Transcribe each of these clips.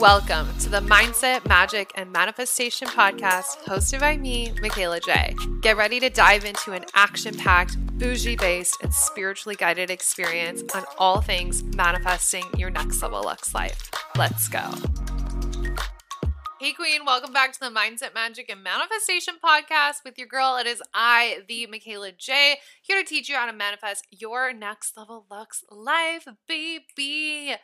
Welcome to the Mindset, Magic, and Manifestation podcast hosted by me, Mikayla Jai. Get ready to dive into an action packed, bougie based, and spiritually guided experience on all things manifesting your next level Lux life. Let's go. Hey, Queen, welcome back to the Mindset, Magic, and Manifestation podcast with your girl. It is I, the Mikayla Jai, here to teach you how to manifest your next level Lux life, baby.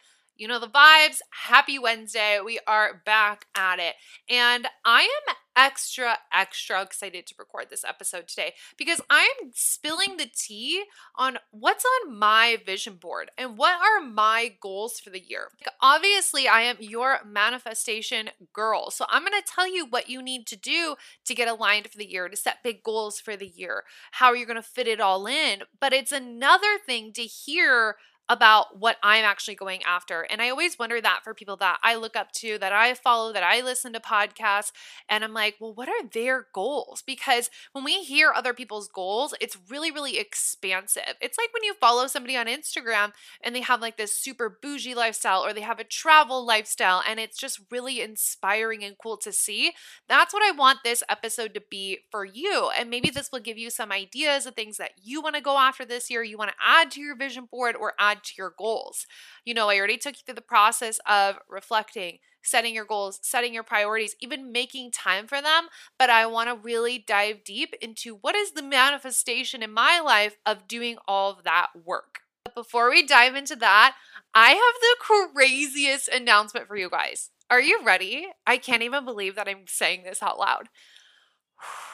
You know the vibes. Happy Wednesday. We are back at it. And I am extra, extra excited to record this episode today because I am spilling the tea on what's on my vision board and what are my goals for the year. Obviously, I am your manifestation girl. So I'm going to tell you what you need to do to get aligned for the year, to set big goals for the year, how you're going to fit it all in. But it's another thing to hear about what I'm actually going after. And I always wonder that for people that I look up to, that I follow, that I listen to podcasts, and I'm like, well, what are their goals? Because when we hear other people's goals, it's really, really expansive. It's like when you follow somebody on Instagram and they have like this super bougie lifestyle or they have a travel lifestyle, and it's just really inspiring and cool to see. That's what I want this episode to be for you. And maybe this will give you some ideas of things that you want to go after this year, you want to add to your vision board or add to your goals. You know, I already took you through the process of reflecting, setting your goals, setting your priorities, even making time for them. But I want to really dive deep into what is the manifestation in my life of doing all of that work. But before we dive into that, I have the craziest announcement for you guys. Are you ready? I can't even believe that I'm saying this out loud.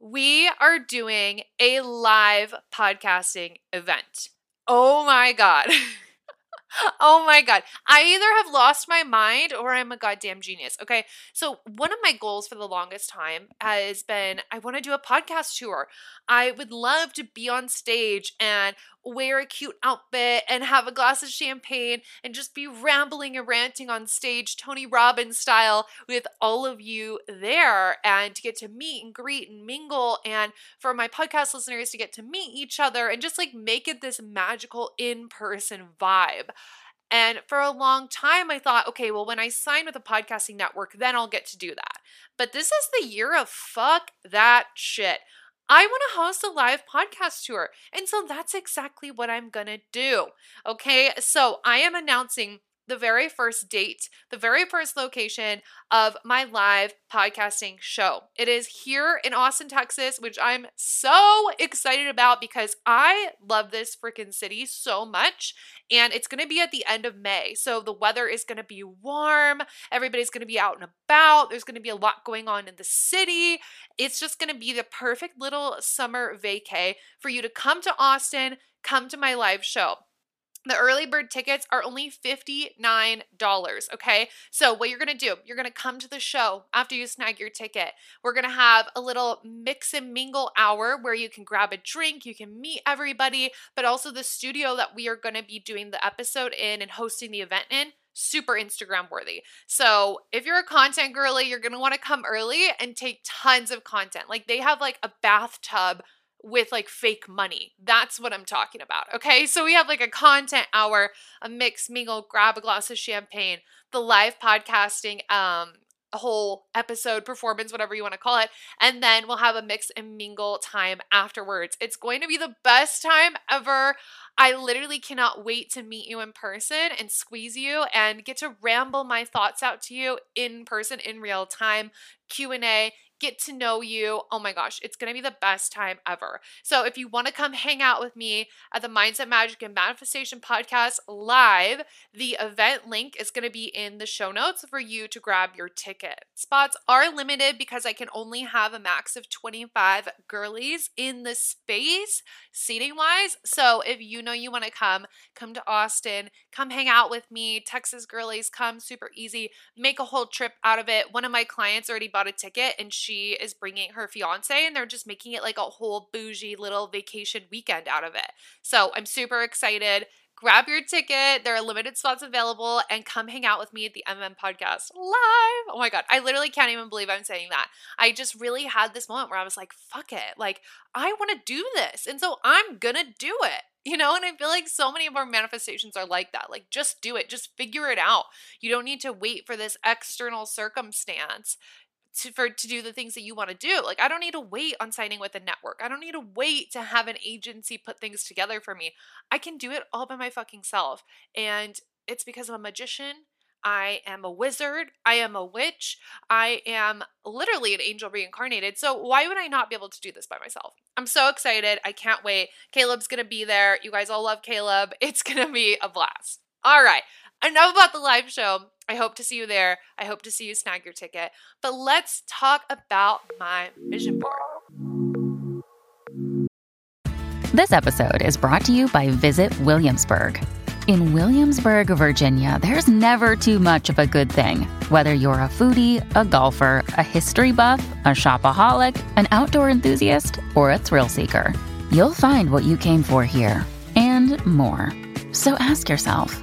We are doing a live podcasting event. Oh my God. oh my God. I either have lost my mind or I'm a goddamn genius. Okay. So, one of my goals for the longest time has been I want to do a podcast tour. I would love to be on stage and wear a cute outfit and have a glass of champagne and just be rambling and ranting on stage, Tony Robbins style, with all of you there and to get to meet and greet and mingle. And for my podcast listeners to get to meet each other and just like make it this magical in person vibe. And for a long time, I thought, okay, well, when I sign with a podcasting network, then I'll get to do that. But this is the year of fuck that shit. I want to host a live podcast tour. And so that's exactly what I'm going to do. Okay. So I am announcing the very first date, the very first location of my live podcasting show. It is here in Austin, Texas, which I'm so excited about because I love this freaking city so much. And it's to be at the end of May. So the weather is to be warm. Everybody's to be out and about. There's to be a lot going on in the city. It's just to be the perfect little summer vacay for you to come to Austin, come to my live show. The early bird tickets are only $59. Okay. So, what you're going to do, you're going to come to the show after you snag your ticket. We're going to have a little mix and mingle hour where you can grab a drink, you can meet everybody, but also the studio that we are going to be doing the episode in and hosting the event in super Instagram worthy. So, if you're a content girly, you're want to come early and take tons of content. Like they have like a bathtub with like fake money. That's what I'm talking about. Okay. So we have like a content hour, a mix, mingle, grab a glass of champagne, the live podcasting, um, whole episode performance, whatever you want to call it. And then we'll have a mix and mingle time afterwards. It's going to be the best time ever. I literally cannot wait to meet you in person and squeeze you and get to ramble my thoughts out to you in person in real time. Q&A, get to know you. Oh my gosh, it's going to be the best time ever. So if you want to come hang out with me at the Mindset Magic and Manifestation podcast live, the event link is going to be in the show notes for you to grab your ticket. Spots are limited because I can only have a max of 25 girlies in the space seating wise. So if you know you want to come, come to Austin, come hang out with me. Texas girlies, come super easy. Make a whole trip out of it. One of my clients already bought a ticket and she she is bringing her fiance and they're just making it like a whole bougie little vacation weekend out of it. So I'm super excited. Grab your ticket. There are limited spots available and come hang out with me at the MM podcast live. Oh my God. I literally can't even believe I'm saying that. I just really had this moment where I was like, fuck it. Like, I want to do this. And so I'm going to do it. you know? And I feel like so many of our manifestations are like that. Like, just do it, just figure it out. You don't need to wait for this external circumstance to for to do the things that you want to do. Like I don't need to wait on signing with a network. I don't need to wait to have an agency put things together for me. I can do it all by my fucking self. And it's because I'm a magician I am a wizard. I am a witch. I am literally an angel reincarnated. So, why would I not be able to do this by myself? I'm so excited. I can't wait. Caleb's going to be there. You guys all love Caleb. It's going to be a blast. All right. Enough about the live show. I hope to see you there. I hope to see you snag your ticket. But let's talk about my vision board. This episode is brought to you by Visit Williamsburg. In Williamsburg, Virginia, there's never too much of a good thing. Whether you're a foodie, a golfer, a history buff, a shopaholic, an outdoor enthusiast, or a thrill seeker, you'll find what you came for here and more. So ask yourself,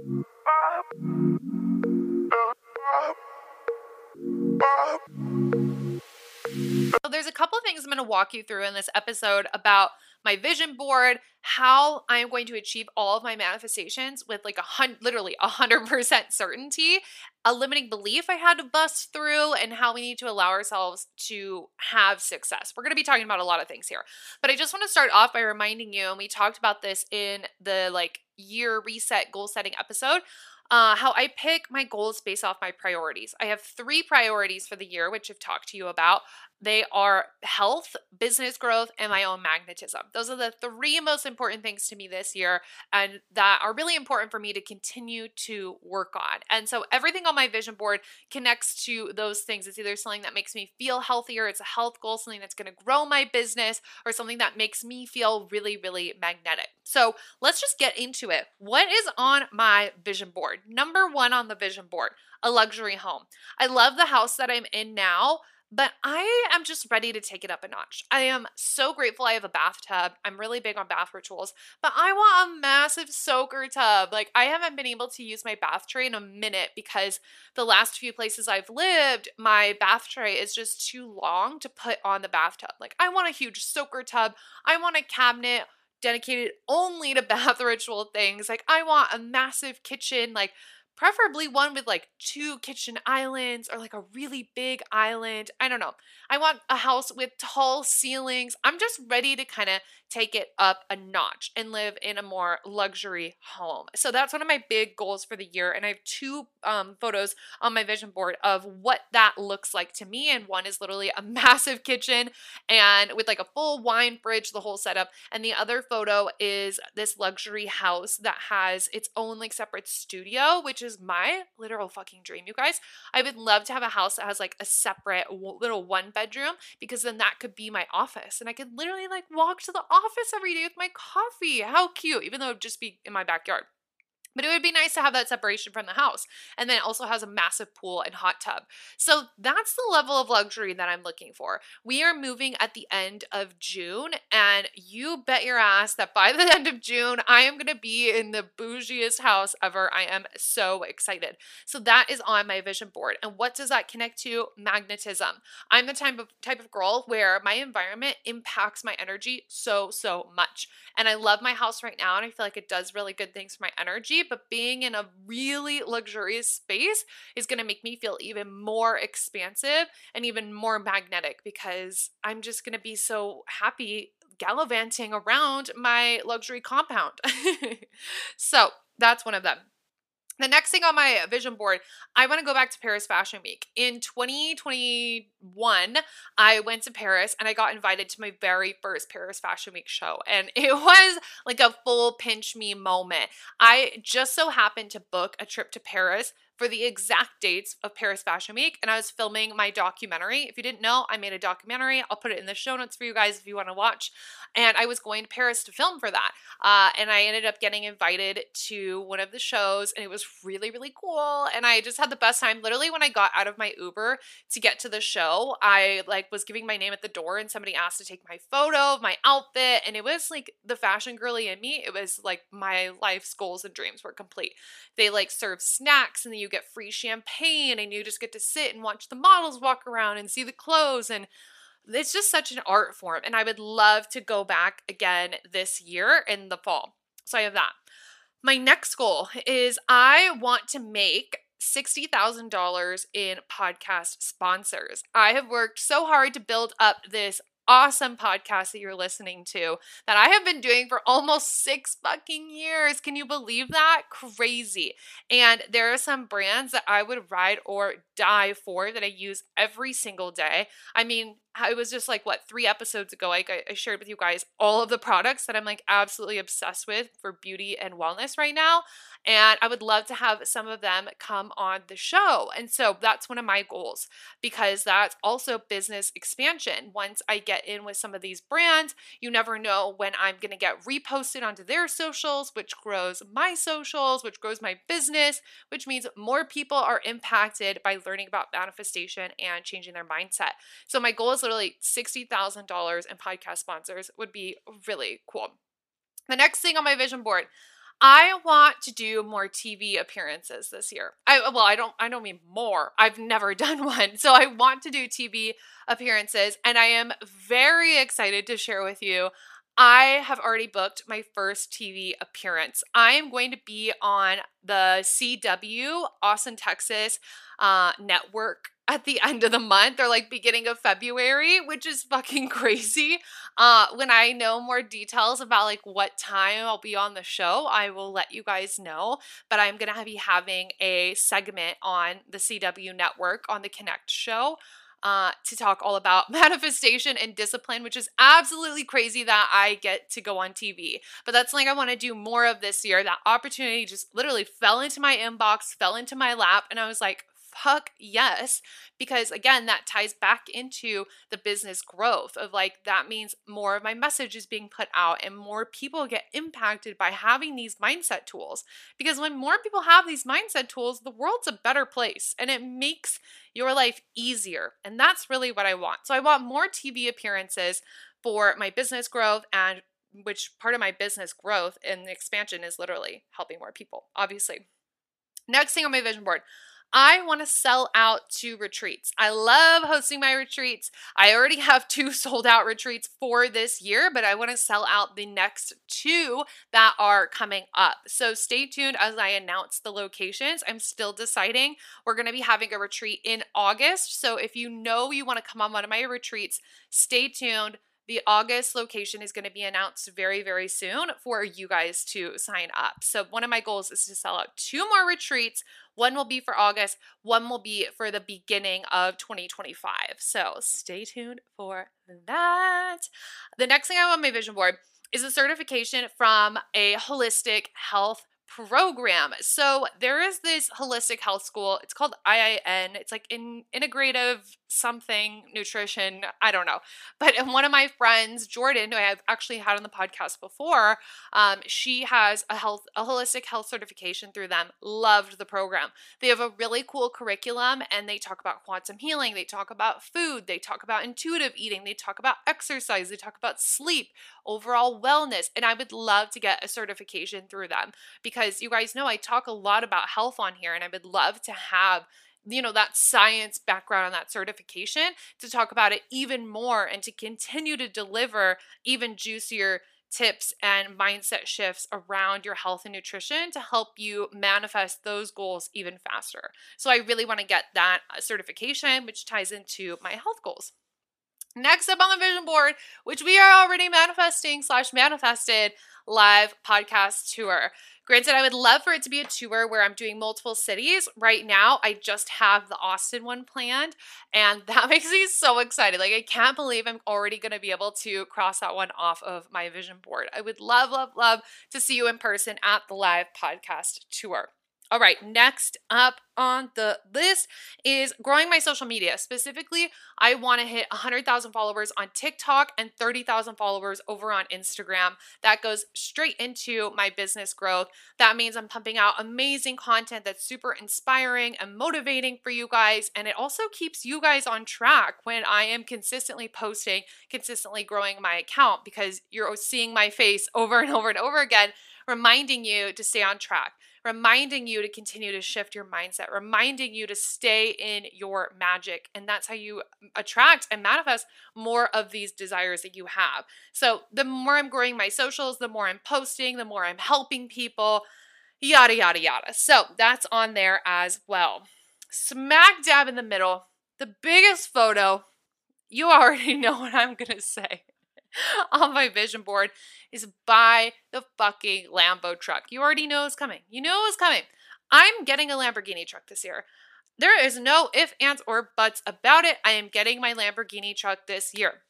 So there's a couple of things I'm going to walk you through in this episode about my vision board, how I am going to achieve all of my manifestations with like a hundred, literally a hundred percent certainty, a limiting belief I had to bust through, and how we need to allow ourselves to have success. We're going to be talking about a lot of things here, but I just want to start off by reminding you, and we talked about this in the like year reset goal setting episode. Uh, how I pick my goals based off my priorities. I have three priorities for the year, which I've talked to you about. They are health, business growth, and my own magnetism. Those are the three most important things to me this year, and that are really important for me to continue to work on. And so everything on my vision board connects to those things. It's either something that makes me feel healthier, it's a health goal, something that's to grow my business, or something that makes me feel really, really magnetic. So let's just get into it. What is on my vision board? Number one on the vision board a luxury home. I love the house that I'm in now but I am just ready to take it up a notch. I am so grateful I have a bathtub. I'm really big on bath rituals, but I want a massive soaker tub. Like, I haven't been able to use my bath tray in a minute because the last few places I've lived, my bath tray is just too long to put on the bathtub. Like, I want a huge soaker tub. I want a cabinet dedicated only to bath ritual things. Like, I want a massive kitchen. Like, preferably one with like two kitchen islands or like a really big island. I don't know. I want a house with tall ceilings. I'm just ready to kind of take it up a notch and live in a more luxury home. So that's one of my big goals for the year. And I have two um, photos on my vision board of what that looks like to me. And one is literally a massive kitchen and with like a full wine fridge, the whole setup. And the other photo is this luxury house that has its own like separate studio, which is my literal fucking dream, you guys. I would love to have a house that has like a separate little one bedroom because then that could be my office and I could literally like walk to the office office every day with my coffee. How cute, even though it'd just be in my backyard. But it would be nice to have that separation from the house. And then it also has a massive pool and hot tub. So that's the level of luxury that I'm looking for. We are moving at the end of June, and you bet your ass that by the end of June, I am going to be in the bougiest house ever. I am so excited. So that is on my vision board. And what does that connect to? Magnetism. I'm the type of type of girl where my environment impacts my energy so so much. And I love my house right now and I feel like it does really good things for my energy but being in a really luxurious space is going to make me feel even more expansive and even more magnetic because I'm just going to be so happy gallivanting around my luxury compound. so that's one of them. The next thing on my vision board, I want to go back to Paris Fashion Week. In 2021, I went to Paris and I got invited to my very first Paris Fashion Week show. And it was like a full pinch me moment. I just so happened to book a trip to Paris for the exact dates of Paris Fashion Week. And I was filming my documentary. If you didn't know, I made a documentary. I'll put it in the show notes for you guys if you want to watch. And I was going to Paris to film for that. Uh, and I ended up getting invited to one of the shows, and it was really, really cool. And I just had the best time. Literally, when I got out of my Uber to get to the show, I like was giving my name at the door, and somebody asked to take my photo of my outfit, and it was like the fashion girly in me. It was like my life's goals and dreams were complete. They like serve snacks, and then you get free champagne, and you just get to sit and watch the models walk around and see the clothes and it's just such an art form and i would love to go back again this year in the fall so i have that my next goal is i want to make $60,000 in podcast sponsors. I have worked so hard to build up this awesome podcast that you're listening to that I have been doing for almost six fucking years. Can you believe that? Crazy. And there are some brands that I would ride or die for that I use every single day. I mean, I was just like, what, three episodes ago, like I, I shared with you guys all of the products that I'm like absolutely obsessed with for beauty and wellness right now. And I would love to have some of them come on the show. And so that's one of my goals because that's also business expansion. Once I get in with some of these brands, you never know when I'm going to get reposted onto their socials, which grows my socials, which grows my business, which means more people are impacted by learning about manifestation and changing their mindset. So my goal is literally $60,000 in podcast sponsors would be really cool. The next thing on my vision board, I want to do more TV appearances this year. I well, I don't I don't mean more. I've never done one. So I want to do TV appearances and I am very excited to share with you I have already booked my first TV appearance. I am going to be on the CW Austin, Texas uh, network at the end of the month or like beginning of February, which is fucking crazy. Uh, when I know more details about like what time I'll be on the show, I will let you guys know. But I'm gonna be having a segment on the CW network on the Connect show. Uh, to talk all about manifestation and discipline, which is absolutely crazy that I get to go on TV. But that's something I want to do more of this year. That opportunity just literally fell into my inbox, fell into my lap, and I was like, fuck yes because again that ties back into the business growth of like that means more of my message is being put out and more people get impacted by having these mindset tools because when more people have these mindset tools the world's a better place and it makes your life easier and that's really what I want. So I want more TV appearances for my business growth and which part of my business growth and expansion is literally helping more people obviously. Next thing on my vision board I want to sell out two retreats. I love hosting my retreats. I already have two sold out retreats for this year, but I want to sell out the next two that are coming up. So stay tuned as I announce the locations. I'm still deciding. We're going to be having a retreat in August. So if you know you want to come on one of my retreats, stay tuned. The August location is going to be announced very, very soon for you guys to sign up. So, one of my goals is to sell out two more retreats. One will be for August, one will be for the beginning of 2025. So, stay tuned for that. The next thing I have on my vision board is a certification from a holistic health program. So there is this holistic health school. It's called IIN. It's like in integrative something nutrition. I don't know. But one of my friends, Jordan, who I have actually had on the podcast before, um, she has a health a holistic health certification through them. Loved the program. They have a really cool curriculum and they talk about quantum healing. They talk about food. They talk about intuitive eating. They talk about exercise. They talk about sleep, overall wellness. And I would love to get a certification through them because you guys know I talk a lot about health on here and I would love to have you know that science background and that certification to talk about it even more and to continue to deliver even juicier tips and mindset shifts around your health and nutrition to help you manifest those goals even faster. So I really want to get that uh, certification which ties into my health goals. Next up on the vision board, which we are already manifesting slash manifested live podcast tour. Granted, I would love for it to be a tour where I'm doing multiple cities. Right now, I just have the Austin one planned, and that makes me so excited. Like, I can't believe I'm already going to be able to cross that one off of my vision board. I would love, love, love to see you in person at the live podcast tour. All right, next up on the list is growing my social media. Specifically, I want to hit 100,000 followers on TikTok and 30,000 followers over on Instagram. That goes straight into my business growth. That means I'm pumping out amazing content that's super inspiring and motivating for you guys. And it also keeps you guys on track when I am consistently posting, consistently growing my account because you're seeing my face over and over and over again, reminding you to stay on track reminding you to continue to shift your mindset, reminding you to stay in your magic. And that's how you mm, attract and manifest more of these desires that you have. So, the more I'm growing my socials, the more I'm posting, the more I'm helping people, yada, yada, yada. So, that's on there as well. Smack dab in the middle, the biggest photo. You already know what I'm going to say. on my vision board is buy the fucking Lambo truck. You already know it's coming. You know it's coming. I'm getting a Lamborghini truck this year. There is no ifs, ands, or buts about it. I am getting my Lamborghini truck this year.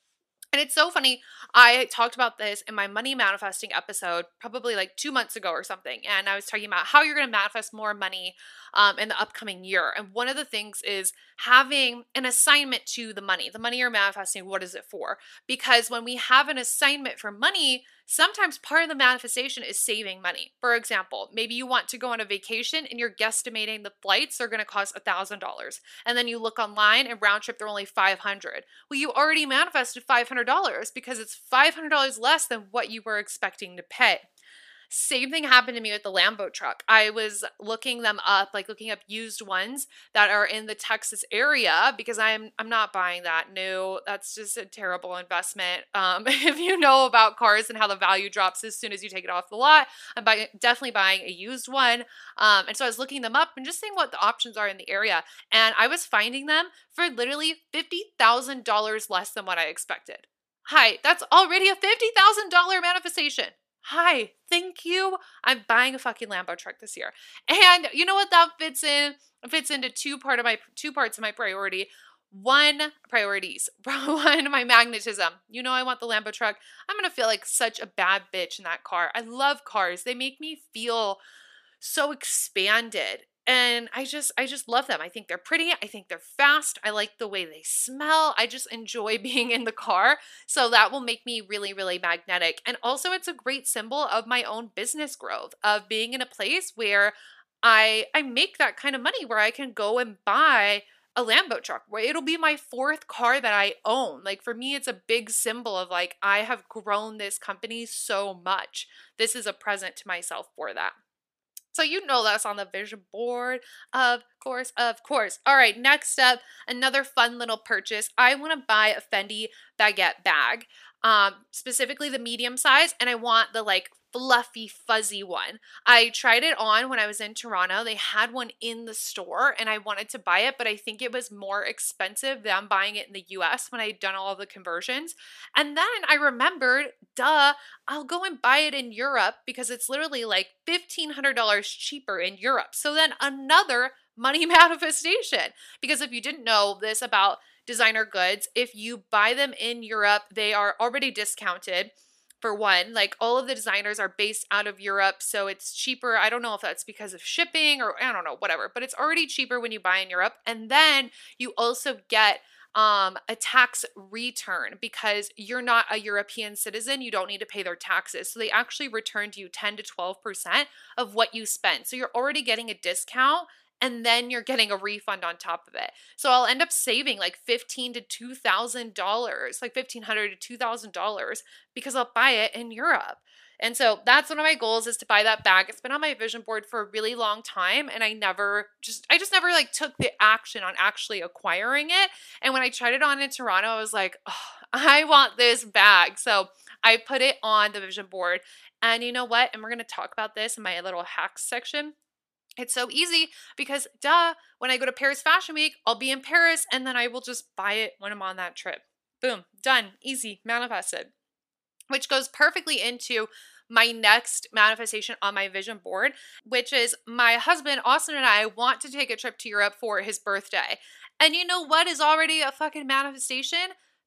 And it's so funny. I talked about this in my money manifesting episode, probably like two months ago or something. And I was talking about how you're going to manifest more money um, in the upcoming year. And one of the things is having an assignment to the money. The money you're manifesting, what is it for? Because when we have an assignment for money, sometimes part of the manifestation is saving money. For example, maybe you want to go on a vacation and you're guesstimating the flights are going to cost $1,000. And then you look online and round trip they're only 500. Well, you already manifested $500 because it's $500 less than what you were expecting to pay. Same thing happened to me with the Lambo truck. I was looking them up, like looking up used ones that are in the Texas area because I'm I'm not buying that. new. that's just a terrible investment. Um, if you know about cars and how the value drops as soon as you take it off the lot, I'm buying, definitely buying a used one. Um, and so I was looking them up and just seeing what the options are in the area, and I was finding them for literally fifty thousand dollars less than what I expected. Hi, that's already a $50,000 manifestation. Hi, thank you. I'm buying a fucking Lambo truck this year. And you know what that fits in? It fits into two part of my two parts of my priority. One priorities. One, my magnetism. You know I want the Lambo truck. I'm gonna feel like such a bad bitch in that car. I love cars. They make me feel so expanded and i just i just love them i think they're pretty i think they're fast i like the way they smell i just enjoy being in the car so that will make me really really magnetic and also it's a great symbol of my own business growth of being in a place where i i make that kind of money where i can go and buy a Lambo truck where it'll be my fourth car that I own. Like for me, it's a big symbol of like, I have grown this company so much. This is a present to myself for that. So you know that's on the vision board. Of course, of course. All right, next up, another fun little purchase. I want to buy a Fendi baguette bag, um, specifically the medium size, and I want the like fluffy, fuzzy one. I tried it on when I was in Toronto. They had one in the store and I wanted to buy it, but I think it was more expensive than buying it in the US when I had done all the conversions. And then I remembered, duh, I'll go and buy it in Europe because it's literally like $1,500 cheaper in Europe. So then another money manifestation. Because if you didn't know this about designer goods, if you buy them in Europe, they are already discounted for one. Like all of the designers are based out of Europe, so it's cheaper. I don't know if that's because of shipping or I don't know, whatever, but it's already cheaper when you buy in Europe. And then you also get um, a tax return because you're not a European citizen. You don't need to pay their taxes. So they actually return to you 10 to 12% of what you spend. So you're already getting a discount and then you're getting a refund on top of it. So I'll end up saving like fifteen to two thousand dollars, like fifteen hundred to two thousand dollars, because I'll buy it in Europe. And so that's one of my goals is to buy that bag. It's been on my vision board for a really long time and I never just I just never like took the action on actually acquiring it. And when I tried it on in Toronto, I was like, oh, I want this bag. So I put it on the vision board. And you know what? And we're going to talk about this in my little hacks section. It's so easy because, duh, when I go to Paris Fashion Week, I'll be in Paris and then I will just buy it when I'm on that trip. Boom, done, easy, manifested. Which goes perfectly into my next manifestation on my vision board, which is my husband, Austin, and I want to take a trip to Europe for his birthday. And you know what is already a fucking manifestation?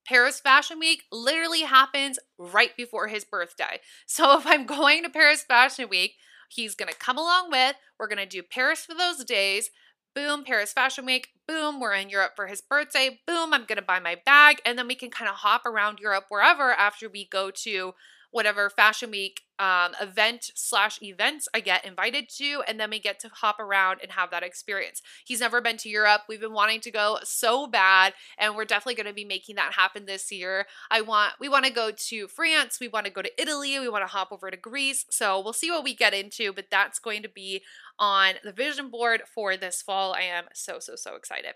Paris Fashion Week literally happens right before his birthday. So if I'm going to Paris Fashion Week, he's going to come along with. We're going to do Paris for those days. Boom, Paris Fashion Week. Boom, we're in Europe for his birthday. Boom, I'm going to buy my bag. And then we can kind of hop around Europe wherever after we go to whatever fashion week um, event slash events I get invited to, and then we get to hop around and have that experience. He's never been to Europe. We've been wanting to go so bad, and we're definitely going to be making that happen this year. I want we want to go to France, we want to go to Italy, we want to hop over to Greece. So we'll see what we get into, but that's going to be on the vision board for this fall. I am so so so excited.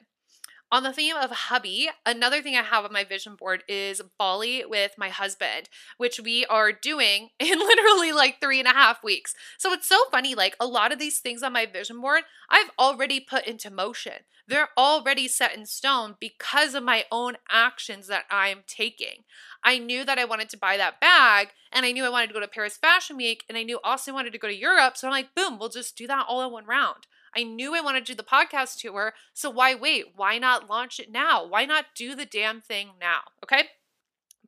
On the theme of hubby, another thing I have on my vision board is Bali with my husband, which we are doing in literally like three and a half weeks. So it's so funny. Like a lot of these things on my vision board, I've already put into motion. They're already set in stone because of my own actions that I'm taking. I knew that I wanted to buy that bag and I knew I wanted to go to Paris Fashion Week and I knew also wanted to go to Europe. So I'm like, boom, we'll just do that all in one round. I knew I wanted to do the podcast tour, so why wait? Why not launch it now? Why not do the damn thing now? Okay.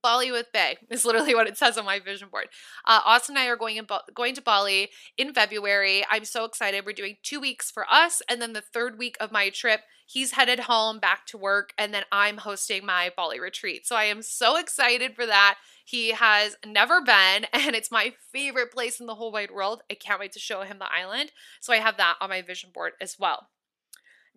Bali with Bay is literally what it says on my vision board. Uh, Austin and I are going in going to Bali in February. I'm so excited. We're doing two weeks for us, and then the third week of my trip, he's headed home back to work, and then I'm hosting my Bali retreat. So I am so excited for that. He has never been, and it's my favorite place in the whole wide world. I can't wait to show him the island. So I have that on my vision board as well.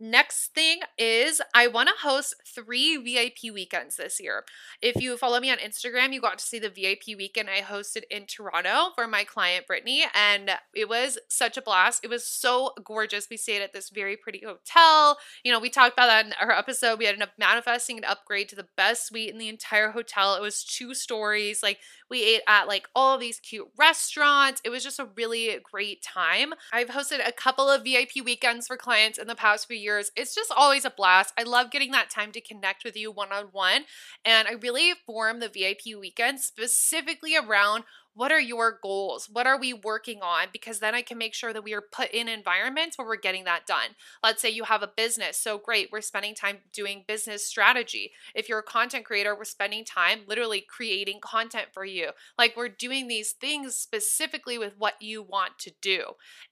Next thing is I want to host three VIP weekends this year. If you follow me on Instagram, you got to see the VIP weekend I hosted in Toronto for my client Brittany, and it was such a blast. It was so gorgeous. We stayed at this very pretty hotel. You know, we talked about that in our episode. We ended up manifesting an upgrade to the best suite in the entire hotel. It was two stories. Like we ate at like all these cute restaurants. It was just a really great time. I've hosted a couple of VIP weekends for clients in the past few years. It's just always a blast. I love getting that time to connect with you one on one. And I really form the VIP weekend specifically around what are your goals? What are we working on? Because then I can make sure that we are put in environments where we're getting that done. Let's say you have a business. So great, we're spending time doing business strategy. If you're a content creator, we're spending time literally creating content for you. Like we're doing these things specifically with what you want to do.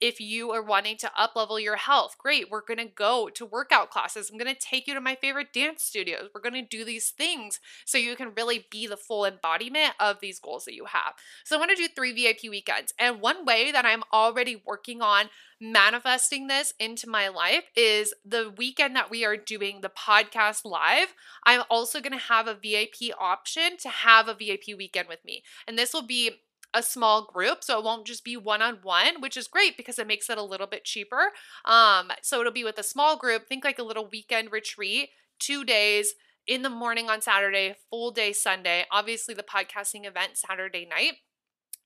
If you are wanting to up level your health, great, we're going to go to workout classes. I'm going to take you to my favorite dance studios. We're going to do these things so you can really be the full embodiment of these goals that you have. So I want to do three VIP weekends. And one way that I'm already working on manifesting this into my life is the weekend that we are doing the podcast live. I'm also going to have a VIP option to have a VIP weekend with me. And this will be a small group so it won't just be one on one which is great because it makes it a little bit cheaper um so it'll be with a small group think like a little weekend retreat two days in the morning on saturday full day sunday obviously the podcasting event saturday night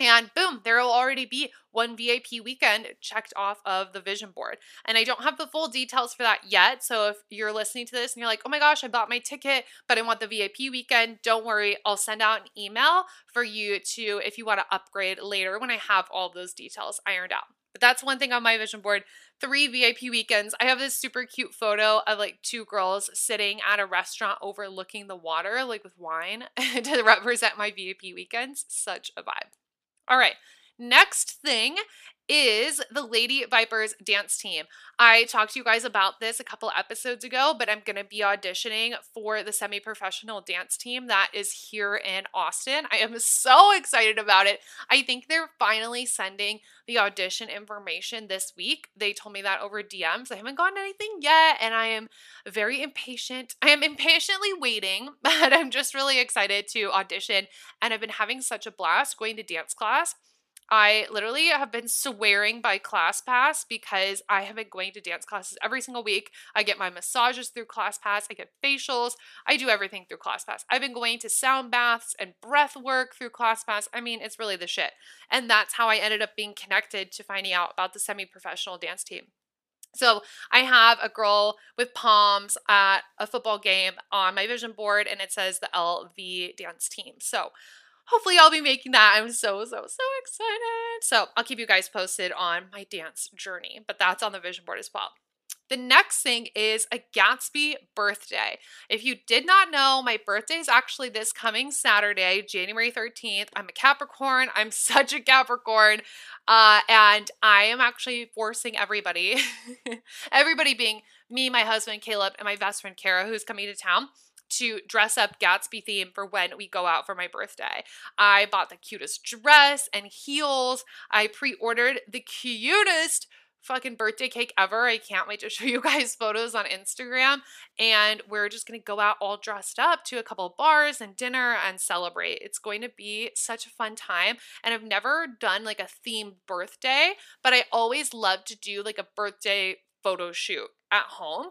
and boom, there will already be one VIP weekend checked off of the vision board. And I don't have the full details for that yet. So if you're listening to this and you're like, oh my gosh, I bought my ticket, but I want the VIP weekend, don't worry. I'll send out an email for you to, if you want to upgrade later when I have all those details ironed out. But that's one thing on my vision board. Three VIP weekends. I have this super cute photo of like two girls sitting at a restaurant overlooking the water, like with wine, to represent my VIP weekends. Such a vibe. All right. Next thing is the Lady Vipers dance team. I talked to you guys about this a couple episodes ago, but I'm going to be auditioning for the semi professional dance team that is here in Austin. I am so excited about it. I think they're finally sending the audition information this week. They told me that over DMs. I haven't gotten anything yet, and I am very impatient. I am impatiently waiting, but I'm just really excited to audition. And I've been having such a blast going to dance class. I literally have been swearing by ClassPass because I have been going to dance classes every single week. I get my massages through ClassPass, I get facials, I do everything through ClassPass. I've been going to sound baths and breath work through ClassPass. I mean, it's really the shit. And that's how I ended up being connected to finding out about the semi professional dance team. So I have a girl with palms at a football game on my vision board, and it says the LV dance team. So hopefully I'll be making that. I'm so, so, so excited. So I'll keep you guys posted on my dance journey, but that's on the vision board as well. The next thing is a Gatsby birthday. If you did not know, my birthday is actually this coming Saturday, January 13th. I'm a Capricorn. I'm such a Capricorn. Uh, and I am actually forcing everybody, everybody being me, my husband, Caleb, and my best friend, Kara, who's coming to town to dress up Gatsby theme for when we go out for my birthday. I bought the cutest dress and heels. I pre ordered the cutest fucking birthday cake ever. I can't wait to show you guys photos on Instagram. And we're just gonna go out all dressed up to a couple bars and dinner and celebrate. It's going to be such a fun time. And I've never done like a themed birthday, but I always love to do like a birthday photo shoot at home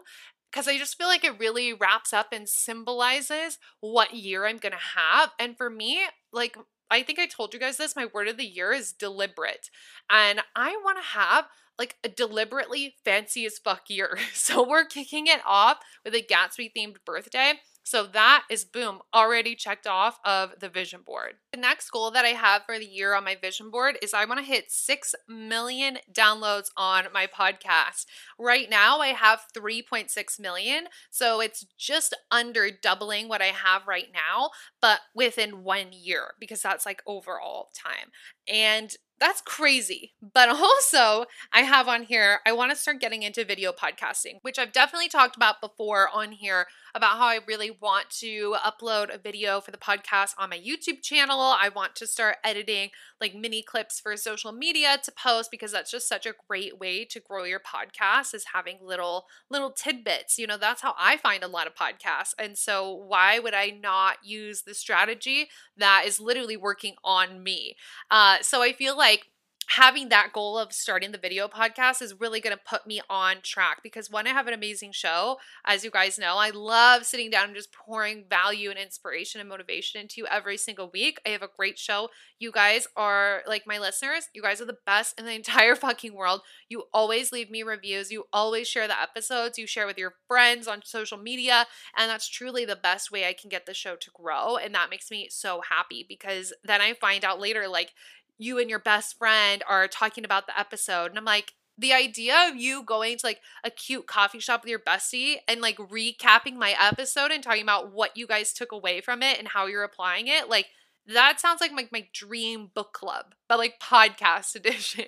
because I just feel like it really wraps up and symbolizes what year I'm gonna have. And for me, like I think I told you guys this, my word of the year is deliberate. And I wanna have like a deliberately fancy as fuck year. So we're kicking it off with a Gatsby themed birthday. So that is boom, already checked off of the vision board. The next goal that I have for the year on my vision board is I want to hit 6 million downloads on my podcast. Right now I have 3.6 million, so it's just under doubling what I have right now, but within 1 year because that's like overall time. And that's crazy. But also, I have on here, I want to start getting into video podcasting, which I've definitely talked about before on here about how I really want to upload a video for the podcast on my YouTube channel. I want to start editing like mini clips for social media to post because that's just such a great way to grow your podcast is having little little tidbits. You know, that's how I find a lot of podcasts. And so why would I not use the strategy that is literally working on me? Uh, so I feel like having that goal of starting the video podcast is really going to put me on track because when I have an amazing show, as you guys know, I love sitting down and just pouring value and inspiration and motivation into you every single week. I have a great show. You guys are like my listeners, you guys are the best in the entire fucking world. You always leave me reviews, you always share the episodes, you share with your friends on social media, and that's truly the best way I can get the show to grow. And that makes me so happy because then I find out later, like, you and your best friend are talking about the episode. And I'm like, the idea of you going to like a cute coffee shop with your bestie and like recapping my episode and talking about what you guys took away from it and how you're applying it, like that sounds like my, my dream book club, but like podcast edition.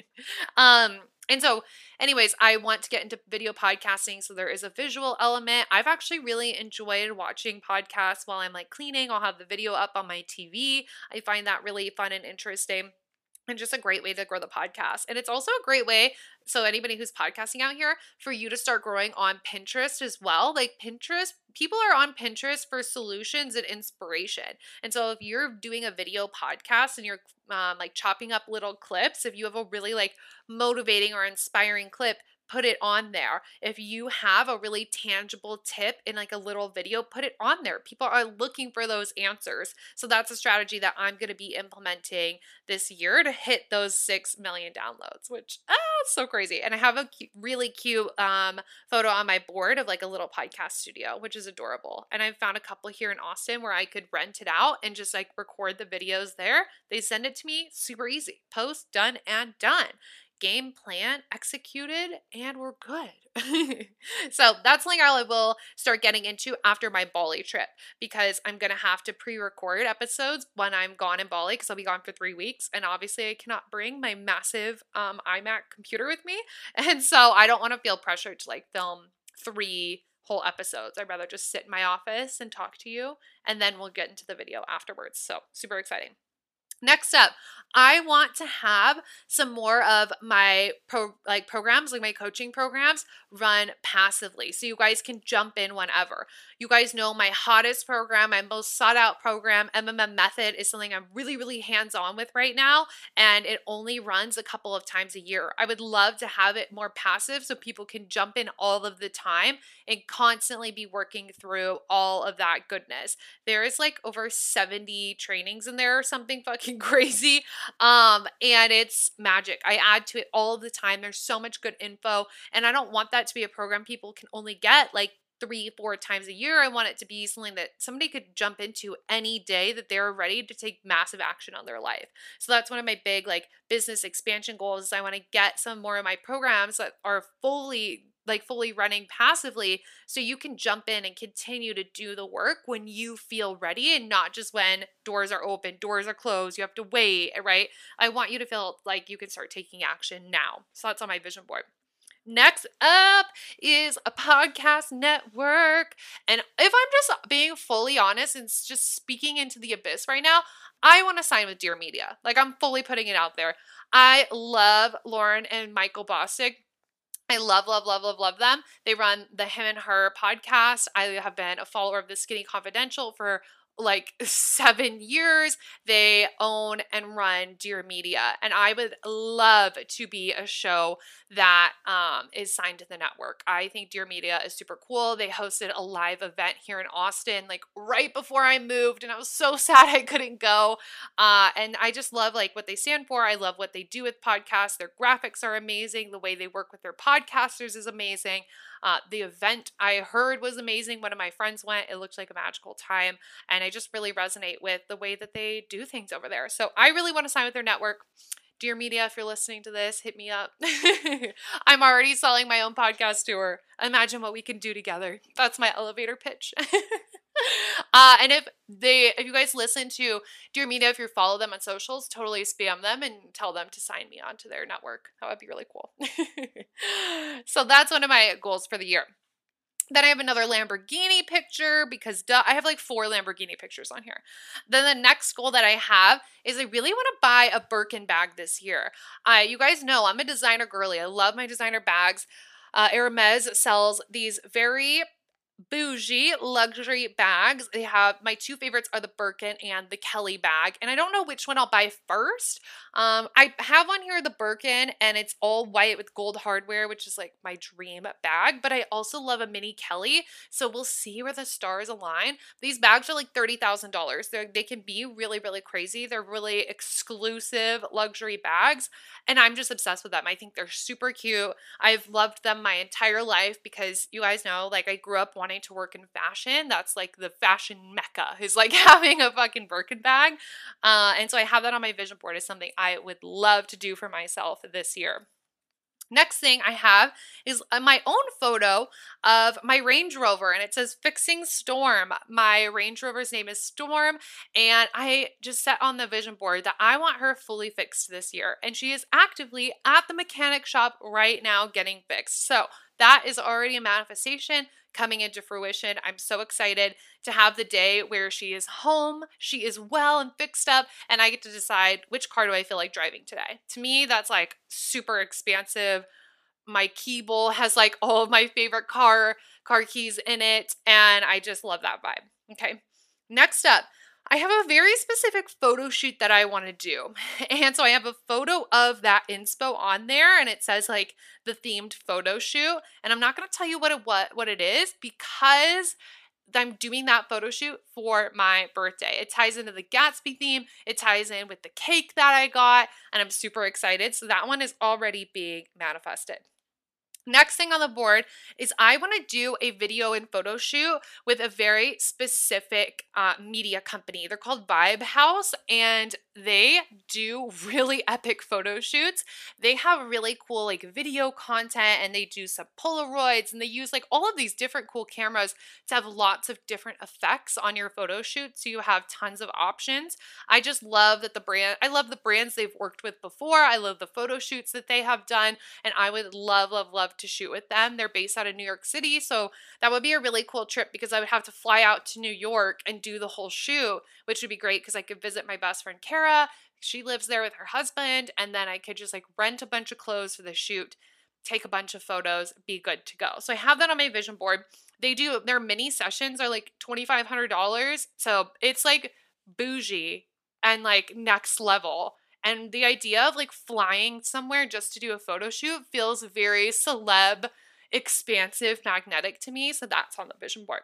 Um, and so, anyways, I want to get into video podcasting. So there is a visual element. I've actually really enjoyed watching podcasts while I'm like cleaning. I'll have the video up on my TV. I find that really fun and interesting and just a great way to grow the podcast. And it's also a great way, so anybody who's podcasting out here, for you to start growing on Pinterest as well. Like Pinterest, people are on Pinterest for solutions and inspiration. And so if you're doing a video podcast and you're um, like chopping up little clips, if you have a really like motivating or inspiring clip, put it on there. If you have a really tangible tip in like a little video, put it on there. People are looking for those answers. So that's a strategy that I'm going to be implementing this year to hit those 6 million downloads, which oh, it's so crazy. And I have a really cute um, photo on my board of like a little podcast studio, which is adorable. And I've found a couple here in Austin where I could rent it out and just like record the videos there. They send it to me super easy. Post, done, and done game plan executed and we're good. so that's something I will start getting into after my Bali trip because I'm going to have to pre record episodes when I'm gone in Bali because I'll be gone for three weeks. And obviously, I cannot bring my massive um, iMac computer with me. And so I don't want to feel pressured to like film three whole episodes. I'd rather just sit in my office and talk to you and then we'll get into the video afterwards. So super exciting. Next up, I want to have some more of my pro like programs, like my coaching programs, run passively. So you guys can jump in whenever. You guys know my hottest program, my most sought out program, MMM Method, is something I'm really, really hands on with right now. And it only runs a couple of times a year. I would love to have it more passive so people can jump in all of the time and constantly be working through all of that goodness. There is like over 70 trainings in there or something fucking crazy. Um, and it's magic. I add to it all the time. There's so much good info. And I don't want that to be a program people can only get like three, four times a year. I want it to be something that somebody could jump into any day that they're ready to take massive action on their life. So that's one of my big like business expansion goals. Is I want to get some more of my programs that are fully like fully running passively so you can jump in and continue to do the work when you feel ready and not just when doors are open, doors are closed, you have to wait, eh, right? I want you to feel like you can start taking action now. So that's on my vision board. Next up is a podcast network. And if I'm just being fully honest and just speaking into the abyss right now, I want to sign with Dear Media. Like I'm fully putting it out there. I love Lauren and Michael Bosstick. I love, love, love, love, love them. They run the Him and Her podcast. I have been a follower of the Skinny Confidential for like seven years. They own and run Dear Media. And I would love to be a show that um, is signed to the network. I think Dear Media is super cool. They hosted a live event here in Austin, like right before I moved, and I was so sad I couldn't go. Uh, and I just love like what they stand for. I love what they do with podcasts. Their graphics are amazing. The way they work with their podcasters is amazing. Uh, the event I heard was amazing. One of my friends went. It looked like a magical time. And I just really resonate with the way that they do things over there. So I really want to sign with their network. Dear Media, if you're listening to this, hit me up. I'm already selling my own podcast tour. Imagine what we can do together. That's my elevator pitch. uh, and if they, if you guys listen to Dear Media, if you follow them on socials, totally spam them and tell them to sign me onto their network. That would be really cool. so that's one of my goals for the year. Then I have another Lamborghini picture because duh, I have like four Lamborghini pictures on here. Then the next goal that I have is I really want to buy a Birkin bag this year. You guys know I'm a designer girly. I love my designer bags. Uh, Hermes sells these very bougie luxury bags. They have my two favorites are the Birkin and the Kelly bag, and I don't know which one I'll buy first. Um, I have on here the Birkin, and it's all white with gold hardware, which is like my dream bag. But I also love a mini Kelly, so we'll see where the stars align. These bags are like thirty thousand dollars. They they can be really really crazy. They're really exclusive luxury bags, and I'm just obsessed with them. I think they're super cute. I've loved them my entire life because you guys know, like I grew up wanting to work in fashion. That's like the fashion mecca is like having a fucking Birkin bag. Uh, and so I have that on my vision board as something I would love to do for myself this year. Next thing I have is uh, my own photo of my Range Rover, and it says Fixing Storm. My Range Rover's name is Storm, and I just set on the vision board that I want her fully fixed this year. And she is actively at the mechanic shop right now getting fixed. So that is already a manifestation coming into fruition. I'm so excited to have the day where she is home, she is well and fixed up, and I get to decide which car do I feel like driving today. To me, that's like super expansive. My key bowl has like all of my favorite car car keys in it, and I just love that vibe. Okay. Next up, I have a very specific photo shoot that I want to do. And so I have a photo of that inspo on there and it says like the themed photo shoot. And I'm not going to tell you what it what what it is because I'm doing that photo shoot for my birthday. It ties into the Gatsby theme, it ties in with the cake that I got, and I'm super excited. So that one is already being manifested. Next thing on the board is I want to do a video and photo shoot with a very specific uh, media company. They're called Vibe House and they do really epic photo shoots. They have really cool like video content and they do some Polaroids and they use like all of these different cool cameras to have lots of different effects on your photo shoot. So you have tons of options. I just love that the brand, I love the brands they've worked with before. I love the photo shoots that they have done and I would love, love, love to shoot with them. They're based out of New York City, so that would be a really cool trip because I would have to fly out to New York and do the whole shoot, which would be great because I could visit my best friend Kara. She lives there with her husband, and then I could just like rent a bunch of clothes for the shoot, take a bunch of photos, be good to go. So I have that on my vision board. They do their mini sessions are like $2,500. So it's like bougie and like next level. And the idea of like flying somewhere just to do a photo shoot feels very celeb, expansive, magnetic to me. So that's on the vision board.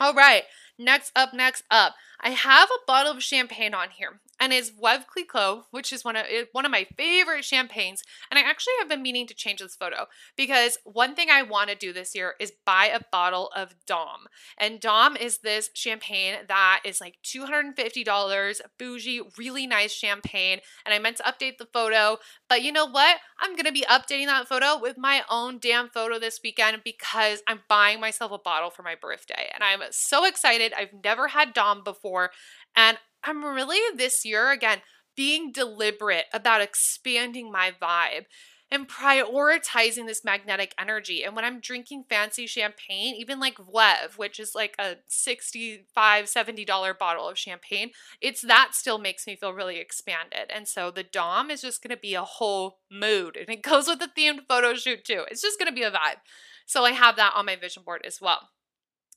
All right, next up, next up. I have a bottle of champagne on here. And it's Veuve Clicquot, which is one of one of my favorite champagnes. And I actually have been meaning to change this photo because one thing I want to do this year is buy a bottle of Dom. And Dom is this champagne that is like $250, bougie, really nice champagne. And I meant to update the photo, but you know what? I'm going to be updating that photo with my own damn photo this weekend because I'm buying myself a bottle for my birthday. And I'm so excited. I've never had Dom before. And I'm really this year, again, being deliberate about expanding my vibe and prioritizing this magnetic energy. And when I'm drinking fancy champagne, even like Veuve, which is like a $65, $70 bottle of champagne, it's that still makes me feel really expanded. And so the Dom is just gonna be a whole mood. And it goes with the themed photo shoot too. It's just gonna be a vibe. So I have that on my vision board as well.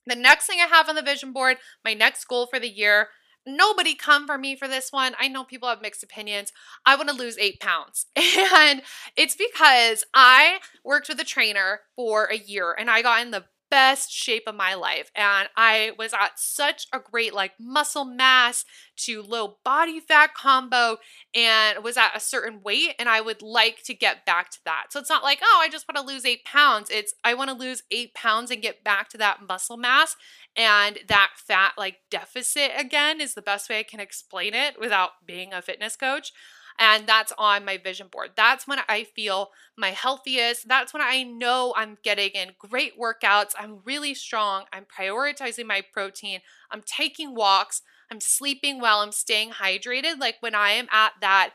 The next thing I have on the vision board, my next goal for the year nobody come for me for this one. I know people have mixed opinions. I want to lose eight pounds. And it's because I worked with a trainer for a year and I got in the best shape of my life. And I was at such a great like muscle mass to low body fat combo and was at a certain weight. And I would like to get back to that. So it's not like, oh, I just want to lose eight pounds. It's I want to lose eight pounds and get back to that muscle mass and that fat like deficit again is the best way I can explain it without being a fitness coach. And that's on my vision board. That's when I feel my healthiest. That's when I know I'm getting in great workouts. I'm really strong. I'm prioritizing my protein. I'm taking walks. I'm sleeping well. I'm staying hydrated. Like when I am at that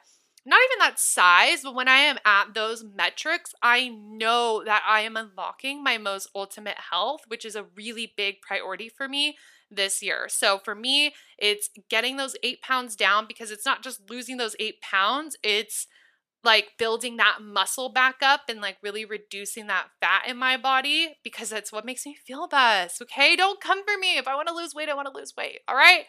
not even that size, but when I am at those metrics, I know that I am unlocking my most ultimate health, which is a really big priority for me this year. So for me, it's getting those eight pounds down because it's not just losing those eight pounds, it's like building that muscle back up and like really reducing that fat in my body because that's what makes me feel best. Okay. Don't come for me. If I want to lose weight, I want to lose weight. All right.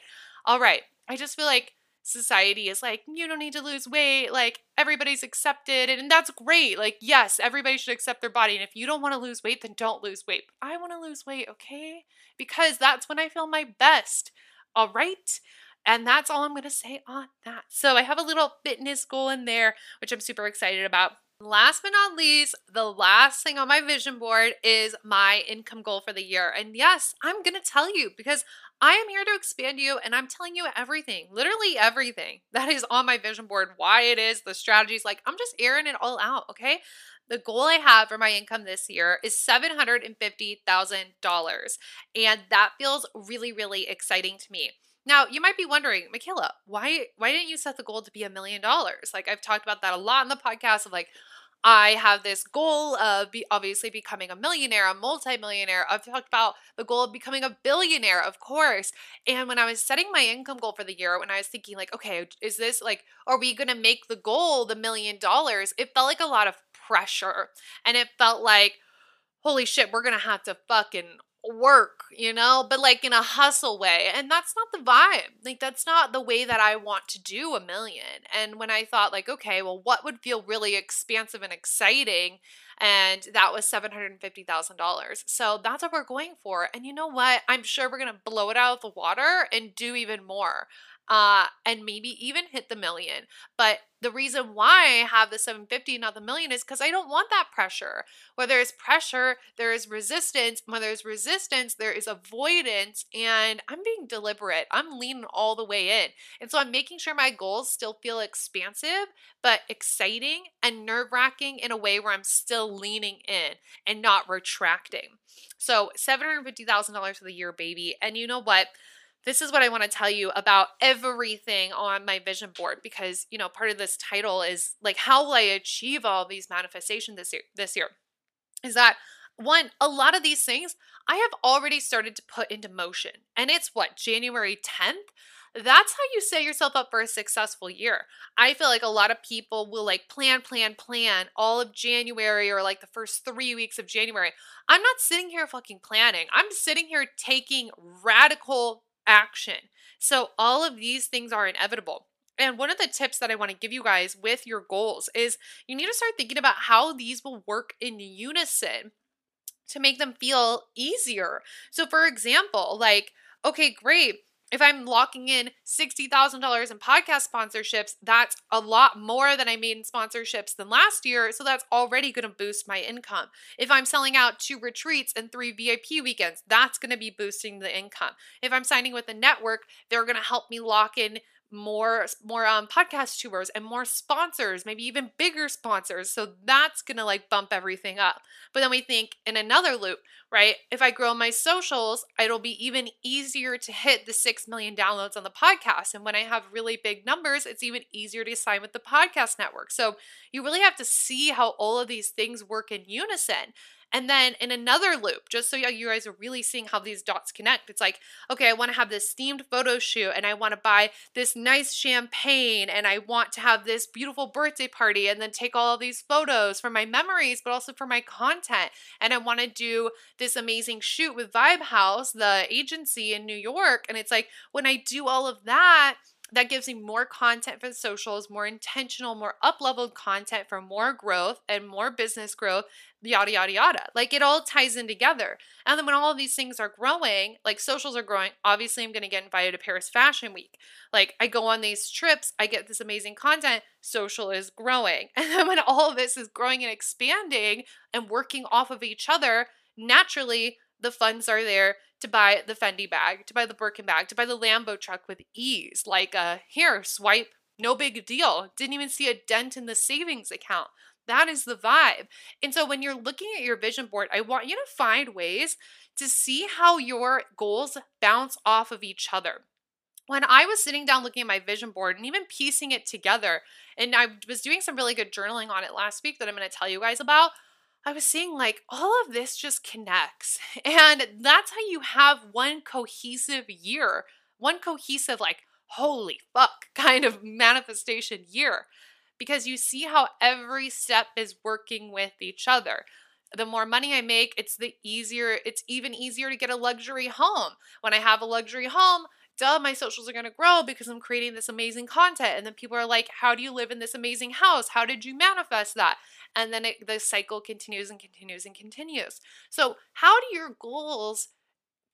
All right. I just feel like society is like, you don't need to lose weight. Like, everybody's accepted. And that's great. Like, yes, everybody should accept their body. And if you don't want to lose weight, then don't lose weight. I want to lose weight, okay? Because that's when I feel my best. All right? And that's all I'm going to say on that. So I have a little fitness goal in there, which I'm super excited about. Last but not least, the last thing on my vision board is my income goal for the year. And yes, I'm going to tell you because I am here to expand you and I'm telling you everything, literally everything that is on my vision board, why it is, the strategies. Like, I'm just airing it all out, okay? The goal I have for my income this year is $750,000. And that feels really, really exciting to me. Now, you might be wondering, Mikayla, why why didn't you set the goal to be a million dollars? Like I've talked about that a lot in the podcast of like I have this goal of be obviously becoming a millionaire, a multimillionaire. I've talked about the goal of becoming a billionaire, of course. And when I was setting my income goal for the year, when I was thinking like, okay, is this like, are we gonna make the goal the million dollars? It felt like a lot of pressure, and it felt like, holy shit, we're gonna have to fucking work, you know, but like in a hustle way. And that's not the vibe. Like, that's not the way that I want to do a million. And when I thought, like, okay, well, what would feel really expansive and exciting? And that was $750,000. So that's what we're going for. And you know what? I'm sure we're going to blow it out of the water and do even more uh, and maybe even hit the million. But the reason why I have the 750, not the million, is because I don't want that pressure. Where there is pressure, there is resistance. When there's resistance, there is avoidance. And I'm being deliberate. I'm leaning all the way in. And so I'm making sure my goals still feel expansive, but exciting and nerve wracking in a way where I'm still leaning in and not retracting. So $750,000 for the year, baby. And you know what? This is what I want to tell you about everything on my vision board because you know part of this title is like how will I achieve all these manifestations this year this year is that one a lot of these things I have already started to put into motion and it's what January 10th that's how you set yourself up for a successful year. I feel like a lot of people will like plan, plan, plan all of January or like the first three weeks of January. I'm not sitting here fucking planning. I'm sitting here taking radical action. So, all of these things are inevitable. And one of the tips that I want to give you guys with your goals is you need to start thinking about how these will work in unison to make them feel easier. So, for example, like, okay, great. If I'm locking in $60,000 in podcast sponsorships, that's a lot more than I made in sponsorships than last year. So that's already going to boost my income. If I'm selling out two retreats and three VIP weekends, that's going to be boosting the income. If I'm signing with a network, they're going to help me lock in more more um podcast tours and more sponsors maybe even bigger sponsors so that's gonna like bump everything up. But then we think in another loop right if i grow my socials it'll be even easier to hit the 6 million downloads on the podcast and when i have really big numbers it's even easier to sign with the podcast network. So you really have to see how all of these things work in unison and then in another loop, just so you guys are really seeing how these dots connect, it's like, okay, I want to have this themed photo shoot and I want to buy this nice champagne and I want to have this beautiful birthday party and then take all these photos for my memories, but also for my content. And I want to do this amazing shoot with Vibe House, the agency in New York. And it's like, when I do all of that, that gives me more content for the socials, more intentional, more up leveled content for more growth and more business growth, yada, yada, yada. Like it all ties in together. And then when all of these things are growing, like socials are growing, obviously I'm going to get invited to Paris Fashion Week. Like I go on these trips, I get this amazing content, social is growing. And then when all of this is growing and expanding and working off of each other, naturally the funds are there to buy the Fendi bag, to buy the Birkin bag, to buy the Lambo truck with ease. Like, uh, here, swipe, no big deal. Didn't even see a dent in the savings account. That is the vibe. And so when you're looking at your vision board, I want you to find ways to see how your goals bounce off of each other. When I was sitting down looking at my vision board and even piecing it together, and I was doing some really good journaling on it last week that I'm going to tell you guys about, I was seeing like all of this just connects. And that's how you have one cohesive year, one cohesive, like, holy fuck kind of manifestation year. Because you see how every step is working with each other. The more money I make, it's the easier, it's even easier to get a luxury home. When I have a luxury home, duh, my socials are going to grow because I'm creating this amazing content. And then people are like, how do you live in this amazing house? How did you manifest that? And then it, the cycle continues and continues and continues. So, how do your goals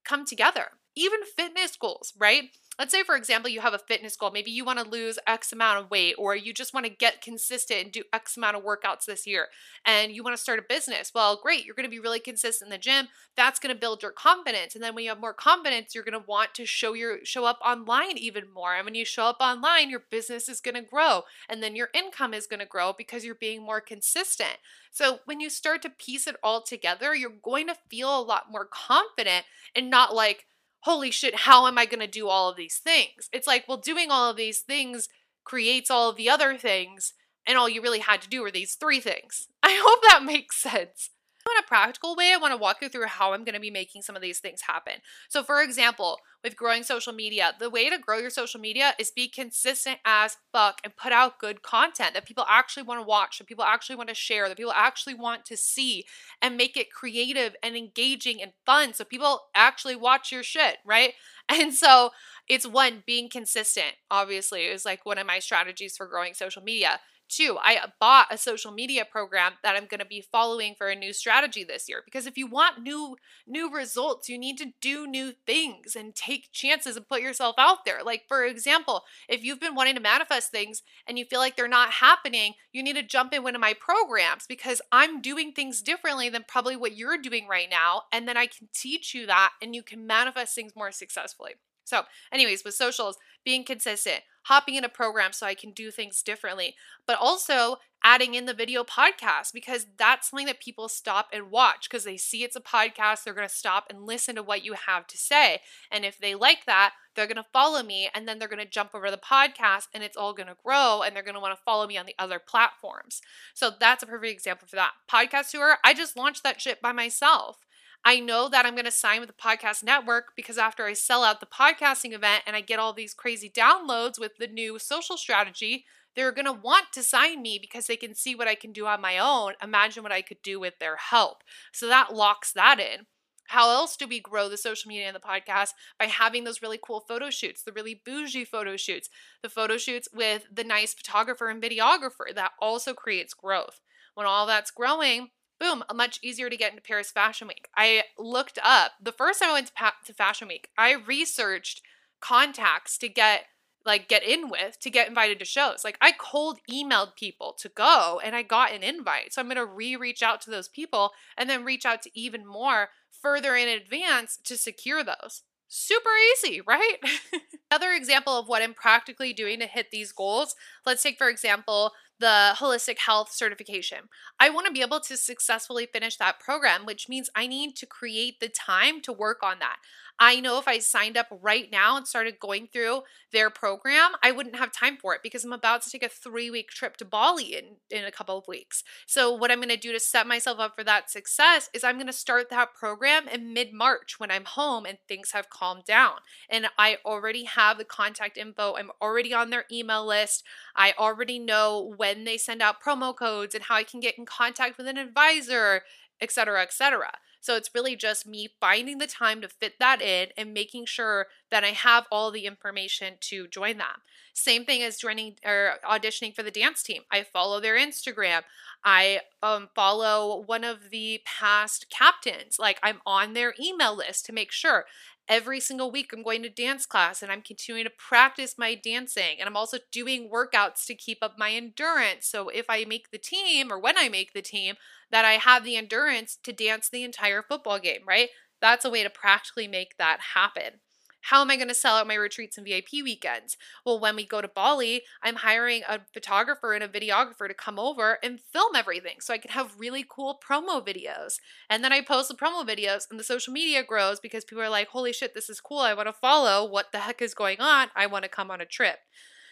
come together? Even fitness goals, right? let's say for example you have a fitness goal. Maybe you want to lose x amount of weight or you just want to get consistent and do x amount of workouts this year and you want to start a business. Well great you're going to be really consistent in the gym. That's going to build your confidence and then when you have more confidence you're going to want to show your show up online even more and when you show up online your business is going to grow and then your income is going to grow because you're being more consistent. So when you start to piece it all together you're going to feel a lot more confident and not like holy shit, how am I going to do all of these things? It's like, well, doing all of these things creates all of the other things, and all you really had to do were these three things. I hope that makes sense in a practical way, I want to walk you through how I'm going to be making some of these things happen. So, for example, with growing social media, the way to grow your social media is be consistent as fuck and put out good content that people actually want to watch, that people actually want to share, that people actually want to see, and make it creative and engaging and fun so people actually watch your shit, right? And so, it's one, being consistent, obviously, is like one of my strategies for growing social media. Two, I uh, bought a social media program that I'm going to be following for a new strategy this year because if you want new new results, you need to do new things and take chances and put yourself out there. Like for example, if you've been wanting to manifest things and you feel like they're not happening, you need to jump in one of my programs because I'm doing things differently than probably what you're doing right now and then I can teach you that and you can manifest things more successfully. So, anyways, with socials, being consistent, hopping in a program so I can do things differently, but also adding in the video podcast because that's something that people stop and watch because they see it's a podcast. They're going to stop and listen to what you have to say. And if they like that, they're going to follow me and then they're going to jump over the podcast and it's all going to grow and they're going to want to follow me on the other platforms. So that's a perfect example for that. Podcast tour, I just launched that shit by myself. I know that I'm going to sign with the podcast network because after I sell out the podcasting event and I get all these crazy downloads with the new social strategy, they're going to want to sign me because they can see what I can do on my own. Imagine what I could do with their help. So that locks that in. How else do we grow the social media and the podcast? By having those really cool photo shoots, the really bougie photo shoots, the photo shoots with the nice photographer and videographer. That also creates growth. When all that's growing, boom, much easier to get into Paris Fashion Week. I looked up the first time I went to, pa- to Fashion Week, I researched contacts to get like get in with to get invited to shows. Like I cold emailed people to go and I got an invite. So I'm going to re-reach out to those people and then reach out to even more further in advance to secure those. Super easy, right? Another example of what I'm practically doing to hit these goals. Let's take for example the holistic health certification. I want to be able to successfully finish that program, which means I need to create the time to work on that. I know if I signed up right now and started going through their program, I wouldn't have time for it because I'm about to take a three week trip to Bali in, in a couple of weeks. So, what I'm going to do to set myself up for that success is I'm going to start that program in mid March when I'm home and things have calmed down. And I already have the contact info, I'm already on their email list. I already know when they send out promo codes and how I can get in contact with an advisor, et cetera, et cetera. So it's really just me finding the time to fit that in and making sure that I have all the information to join them. Same thing as joining or auditioning for the dance team. I follow their Instagram. I um, follow one of the past captains. Like I'm on their email list to make sure every single week I'm going to dance class and I'm continuing to practice my dancing. And I'm also doing workouts to keep up my endurance. So if I make the team or when I make the team, that I have the endurance to dance the entire football game, right? That's a way to practically make that happen. How am I going to sell out my retreats and VIP weekends? Well, when we go to Bali, I'm hiring a photographer and a videographer to come over and film everything so I can have really cool promo videos. And then I post the promo videos and the social media grows because people are like, holy shit, this is cool. I want to follow what the heck is going on. I want to come on a trip.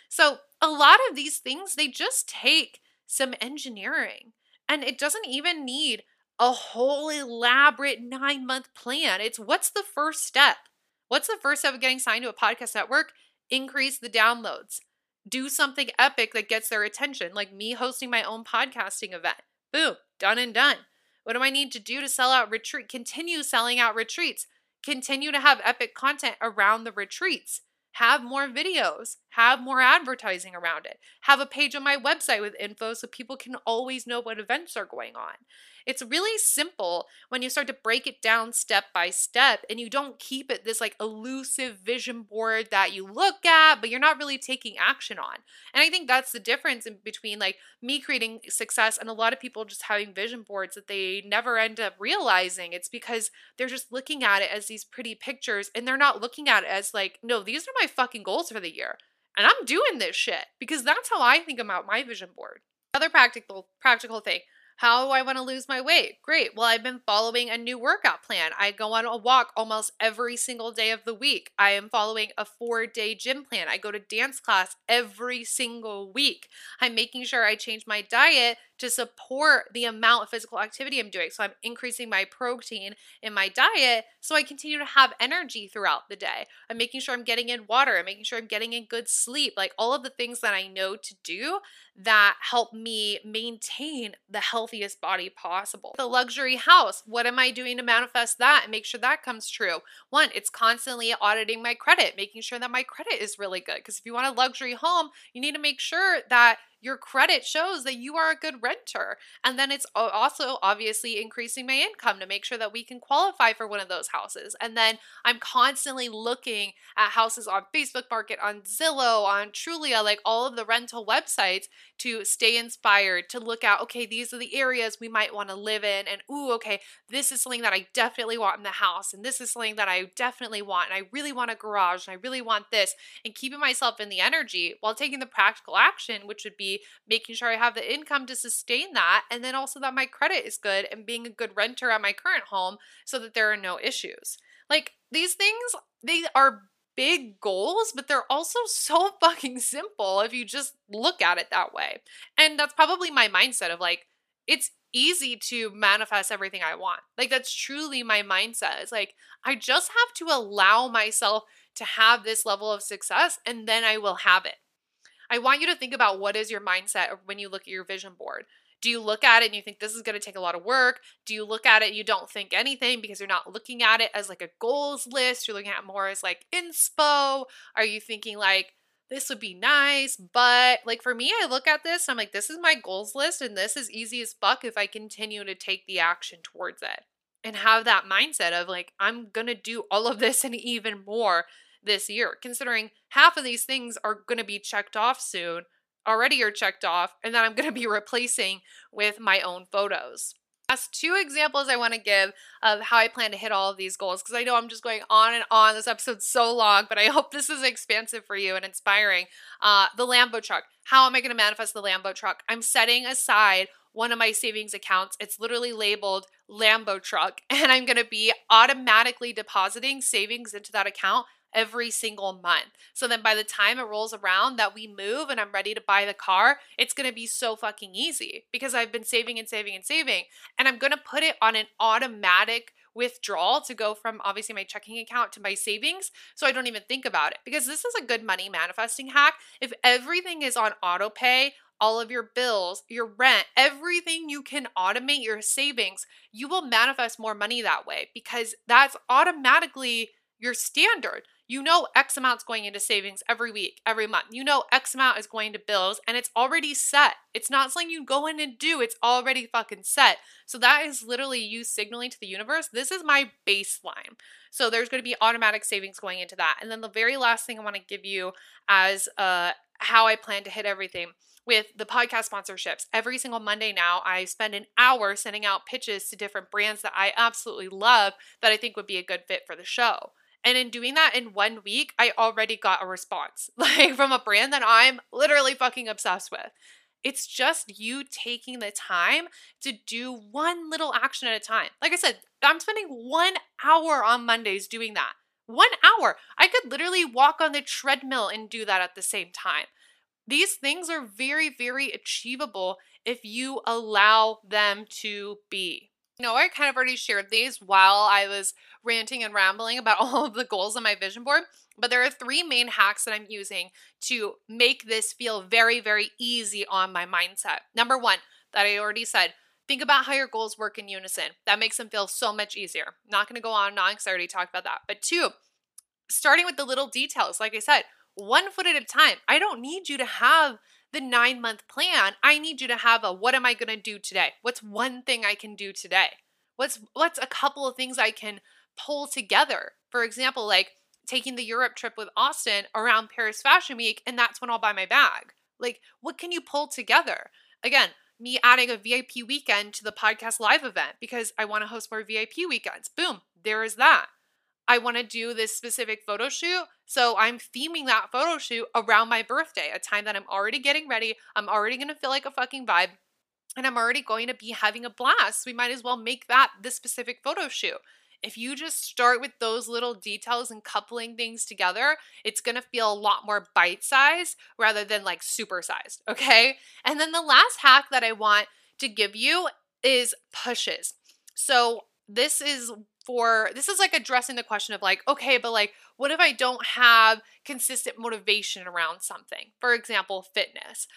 So, a lot of these things, they just take some engineering. And it doesn't even need a whole elaborate nine month plan. It's what's the first step? What's the first step of getting signed to a podcast network? Increase the downloads. Do something epic that gets their attention, like me hosting my own podcasting event. Boom, done and done. What do I need to do to sell out retreat? Continue selling out retreats. Continue to have epic content around the retreats have more videos, have more advertising around it, have a page on my website with info so people can always know what events are going on. It's really simple when you start to break it down step by step and you don't keep it this like elusive vision board that you look at, but you're not really taking action on. And I think that's the difference between like me creating success and a lot of people just having vision boards that they never end up realizing. It's because they're just looking at it as these pretty pictures and they're not looking at it as like, no, these are my fucking goals for the year. And I'm doing this shit because that's how I think about my vision board. Another practical practical thing. How do I want to lose my weight? Great. Well, I've been following a new workout plan. I go on a walk almost every single day of the week. I am following a four day gym plan. I go to dance class every single week. I'm making sure I change my diet to support the amount of physical activity I'm doing. So I'm increasing my protein in my diet so I continue to have energy throughout the day. I'm making sure I'm getting in water, I'm making sure I'm getting in good sleep, like all of the things that I know to do that help me maintain the healthiest body possible. The luxury house, what am I doing to manifest that and make sure that comes true? One, it's constantly auditing my credit, making sure that my credit is really good. Because if you want a luxury home, you need to make sure that your credit shows that you are a good renter. And then it's also obviously increasing my income to make sure that we can qualify for one of those houses. And then I'm constantly looking at houses on Facebook Market, on Zillow, on Trulia, like all of the rental websites to stay inspired, to look at, okay, these are the areas we might want to live in. And ooh, okay, this is something that I definitely want in the house. And this is something that I definitely want. And I really want a garage and I really want this. And keeping myself in the energy while taking the practical action, which would be making sure I have the income to sustain that, and then also that my credit is good and being a good renter at my current home so that there are no issues. Like these things, they are big goals, but they're also so fucking simple if you just look at it that way. And that's probably my mindset of like, it's easy to manifest everything I want. Like, that's truly my mindset. It's like, I just have to allow myself to have this level of success and then I will have it. I want you to think about what is your mindset when you look at your vision board. Do you look at it and you think this is going to take a lot of work? Do you look at it you don't think anything because you're not looking at it as like a goals list? You're looking at more as like inspo? Are you thinking like this would be nice, but like for me, I look at this, I'm like, this is my goals list and this is easy as fuck if I continue to take the action towards it and have that mindset of like, I'm gonna do all of this and even more this year, considering half of these things are going to be checked off soon, already are checked off, and then I'm going to be replacing with my own photos. That's two examples I want to give of how I plan to hit all of these goals because I know I'm just going on and on. This episode's so long, but I hope this is expansive for you and inspiring. Uh, the Lambo truck. How am I going to manifest the Lambo truck? I'm setting aside one of my savings accounts. It's literally labeled Lambo truck, and I'm going to be automatically depositing savings into that account every single month. So then by the time it rolls around that we move and I'm ready to buy the car, it's going to be so fucking easy because I've been saving and saving and saving. And I'm going to put it on an automatic withdrawal to go from obviously my checking account to my savings so I don't even think about it because this is a good money manifesting hack. If everything is on auto pay, all of your bills, your rent, everything you can automate your savings, you will manifest more money that way because that's automatically your standard. You know X amount's going into savings every week, every month. You know X amount is going to bills and it's already set. It's not something you go in and do, it's already fucking set. So that is literally you signaling to the universe, this is my baseline. So there's going to be automatic savings going into that. And then the very last thing I want to give you as uh how I plan to hit everything with the podcast sponsorships. Every single Monday now, I spend an hour sending out pitches to different brands that I absolutely love that I think would be a good fit for the show. And in doing that in one week, I already got a response, like from a brand that I'm literally fucking obsessed with. It's just you taking the time to do one little action at a time. Like I said, I'm spending one hour on Mondays doing that. One hour. I could literally walk on the treadmill and do that at the same time. These things are very, very achievable if you allow them to be. Know, I kind of already shared these while I was ranting and rambling about all of the goals on my vision board, but there are three main hacks that I'm using to make this feel very, very easy on my mindset. Number one, that I already said, think about how your goals work in unison. That makes them feel so much easier. Not going to go on and on because I already talked about that. But two, starting with the little details, like I said, one foot at a time. I don't need you to have the nine month plan. I need you to have a what am I going to do today? What's one thing I can do today? What's what's a couple of things I can pull together? For example, like taking the Europe trip with Austin around Paris Fashion Week, and that's when I'll buy my bag. Like, what can you pull together? Again, me adding a VIP weekend to the podcast live event because I want to host more VIP weekends. Boom, there is that. I want to do this specific photo shoot. So I'm theming that photo shoot around my birthday, a time that I'm already getting ready. I'm already going to feel like a fucking vibe. And I'm already going to be having a blast. We might as well make that the specific photo shoot. If you just start with those little details and coupling things together, it's gonna feel a lot more bite sized rather than like supersized. Okay. And then the last hack that I want to give you is pushes. So this is for this is like addressing the question of like okay but like what if i don't have consistent motivation around something? For example fitness.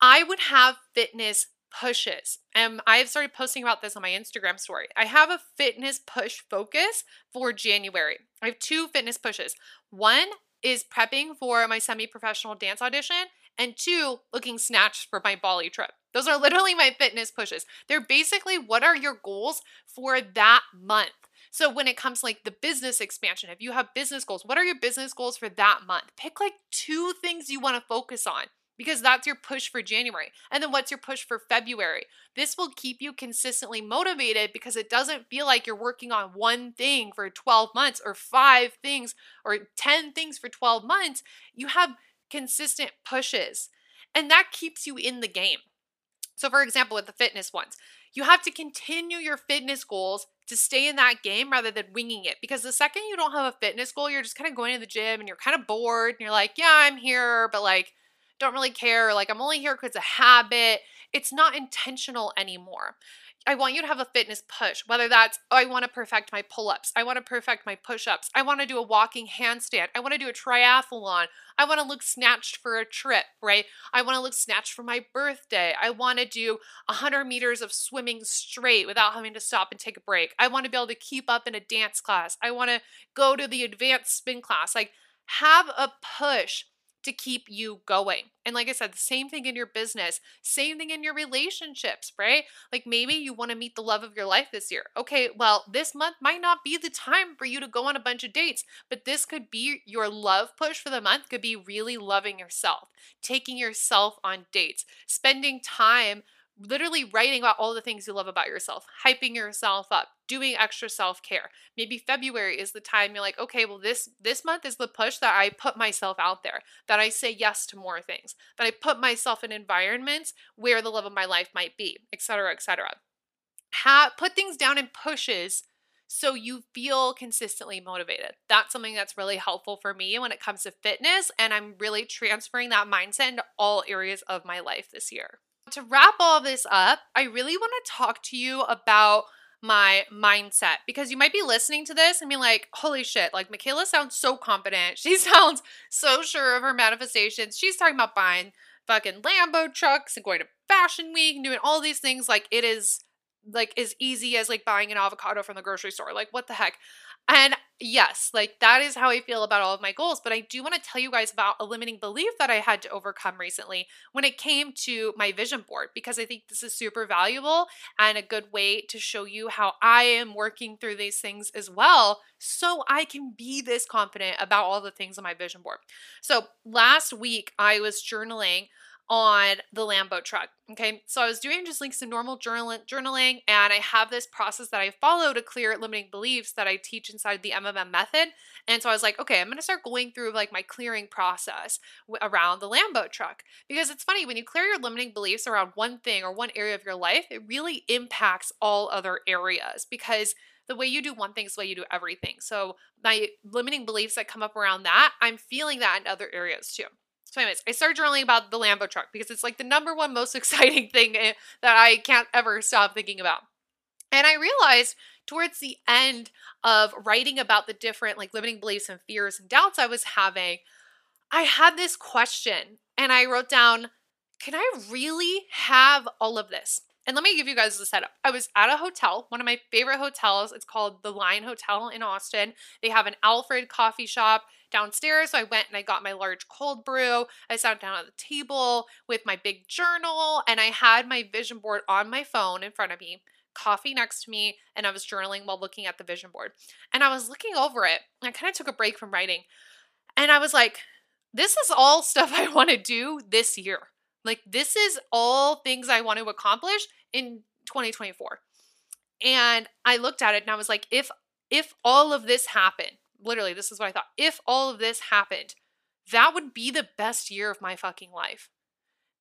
I would have fitness pushes and i've started posting about this on my instagram story. I have a fitness push focus for january. I have two fitness pushes. One is prepping for my semi-professional dance audition and two looking snatched for my bali trip. Those are literally my fitness pushes. They're basically what are your goals for that month so when it comes like the business expansion, if you have business goals, what are your business goals for that month? Pick like two things you want to focus on because that's your push for January. And then what's your push for February? This will keep you consistently motivated because it doesn't feel like you're working on one thing for 12 months or five things or 10 things for 12 months. You have consistent pushes, and that keeps you in the game. So, for example, with the fitness ones, you have to continue your fitness goals to stay in that game rather than winging it. Because the second you don't have a fitness goal, you're just kind of going to the gym and you're kind of bored and you're like, yeah, I'm here, but like, don't really care. Like, I'm only here because it's a habit. It's not intentional anymore. I want you to have a fitness push, whether that's, oh, I want to perfect my pull ups, I want to perfect my push ups, I want to do a walking handstand, I want to do a triathlon, I want to look snatched for a trip, right? I want to look snatched for my birthday, I want to do 100 meters of swimming straight without having to stop and take a break, I want to be able to keep up in a dance class, I want to go to the advanced spin class. Like, have a push to keep you going. And like I said, the same thing in your business, same thing in your relationships, right? Like maybe you want to meet the love of your life this year. Okay, well, this month might not be the time for you to go on a bunch of dates, but this could be your love push for the month, could be really loving yourself, taking yourself on dates, spending time literally writing about all the things you love about yourself, hyping yourself up, doing extra self-care. Maybe February is the time you're like, okay, well this this month is the push that I put myself out there, that I say yes to more things, that I put myself in environments where the love of my life might be, etc., etc. Ha- put things down in pushes so you feel consistently motivated. That's something that's really helpful for me when it comes to fitness and I'm really transferring that mindset into all areas of my life this year. To wrap all this up, I really want to talk to you about my mindset because you might be listening to this and be like, holy shit, like Mikayla sounds so confident. She sounds so sure of her manifestations. She's talking about buying fucking Lambo trucks and going to Fashion Week and doing all these things like it is like as easy as like buying an avocado from the grocery store. Like what the heck? And yes, like that is how I feel about all of my goals. But I do want to tell you guys about a limiting belief that I had to overcome recently when it came to my vision board, because I think this is super valuable and a good way to show you how I am working through these things as well. So I can be this confident about all the things on my vision board. So last week, I was journaling on the Lambo truck. Okay, so I was doing just like some normal journaling, journaling, and I have this process that I follow to clear limiting beliefs that I teach inside the MMM method. And so I was like, okay, I'm gonna start going through like my clearing process around the Lambo truck because it's funny when you clear your limiting beliefs around one thing or one area of your life, it really impacts all other areas because the way you do one thing is the way you do everything. So my limiting beliefs that come up around that, I'm feeling that in other areas too. So, anyways, I started journaling about the Lambo truck because it's like the number one most exciting thing eh, that I can't ever stop thinking about. And I realized towards the end of writing about the different like limiting beliefs and fears and doubts I was having, I had this question and I wrote down, can I really have all of this? And let me give you guys the setup. I was at a hotel, one of my favorite hotels. It's called the Line Hotel in Austin. They have an Alfred coffee shop downstairs. So I went and I got my large cold brew. I sat down at the table with my big journal and I had my vision board on my phone in front of me, coffee next to me, and I was journaling while looking at the vision board. And I was looking over it I kind of took a break from writing. And I was like, this is all stuff I want to do this year. Like, this is all things I want to accomplish in 2024. And I looked at it and I was like, if if all of this happened, literally, this is what I thought. If all of this happened, that would be the best year of my fucking life.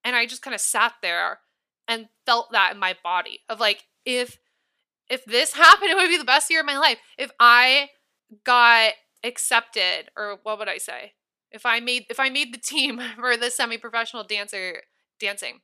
And I just kind of sat there and felt that in my body of like, if if this happened, it would be the best year of my life. If I got accepted, or what would I say? If I made if I made the team for the semi-professional dancer dancing,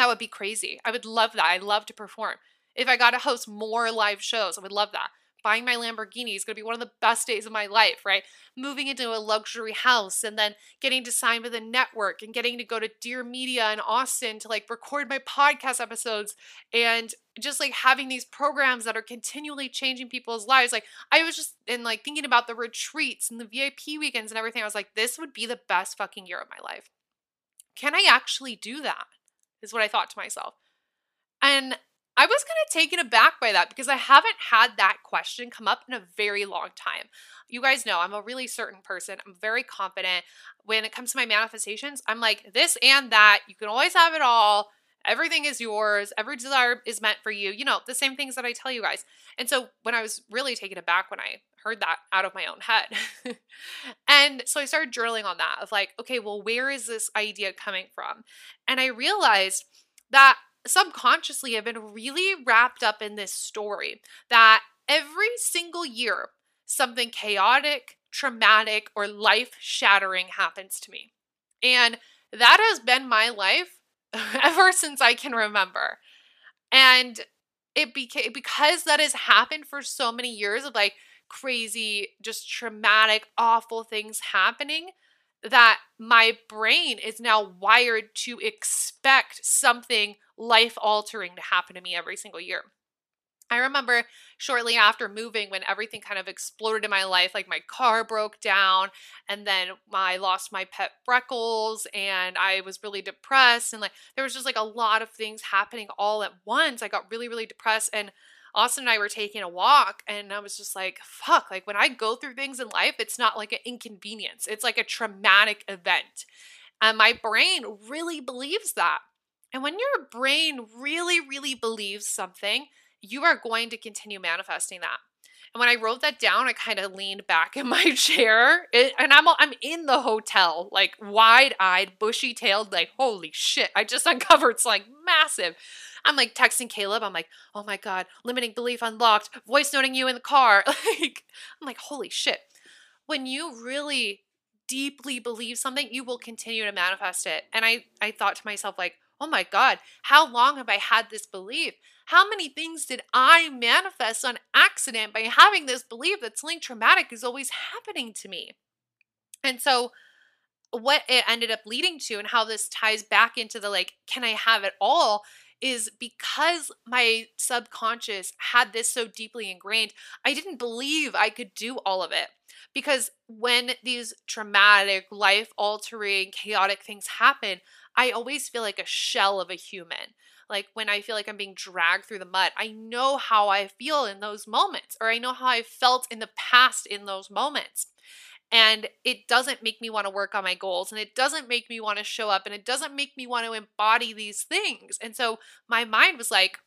that would be crazy. I would love that. I love to perform. If I got to host more live shows, I would love that buying my Lamborghini is going to be one of the best days of my life, right? Moving into a luxury house and then getting to sign with a network and getting to go to Dear Media in Austin to like record my podcast episodes and just like having these programs that are continually changing people's lives. Like I was just in like thinking about the retreats and the VIP weekends and everything. I was like, this would be the best fucking year of my life. Can I actually do that? Is what I thought to myself. And I was kind of taken aback by that because I haven't had that question come up in a very long time. You guys know I'm a really certain person. I'm very confident. When it comes to my manifestations, I'm like this and that. You can always have it all. Everything is yours. Every desire is meant for you. You know, the same things that I tell you guys. And so when I was really taken aback when I heard that out of my own head. and so I started journaling on that of like, okay, well, where is this idea coming from? And I realized that subconsciously I've been really wrapped up in this story that every single year something chaotic, traumatic, or life shattering happens to me. And that has been my life ever since I can remember. And it became because that has happened for so many years of like crazy, just traumatic, awful things happening that my brain is now wired to expect something life altering to happen to me every single year. I remember shortly after moving when everything kind of exploded in my life, like my car broke down, and then I lost my pet Freckles, and I was really depressed. And like, there was just like a lot of things happening all at once. I got really, really depressed. And Austin and I were taking a walk, and I was just like, fuck, like when I go through things in life, it's not like an inconvenience, it's like a traumatic event. And my brain really believes that. And when your brain really, really believes something, you are going to continue manifesting that. And when I wrote that down, I kind of leaned back in my chair, it, and I'm I'm in the hotel, like wide-eyed, bushy-tailed, like holy shit! I just uncovered it's like massive. I'm like texting Caleb. I'm like, oh my god, limiting belief unlocked. Voice noting you in the car. Like, I'm like, holy shit. When you really deeply believe something, you will continue to manifest it. And I I thought to myself like, oh my god, how long have I had this belief? How many things did I manifest on accident by having this belief that something traumatic is always happening to me? And so, what it ended up leading to, and how this ties back into the like, can I have it all? Is because my subconscious had this so deeply ingrained, I didn't believe I could do all of it. Because when these traumatic, life altering, chaotic things happen, I always feel like a shell of a human like when I feel like I'm being dragged through the mud, I know how I feel in those moments, or I know how I felt in the past in those moments. And it doesn't make me want to work on my goals, and it doesn't make me want to show up, and it doesn't make me want to embody these things. And so my mind was like,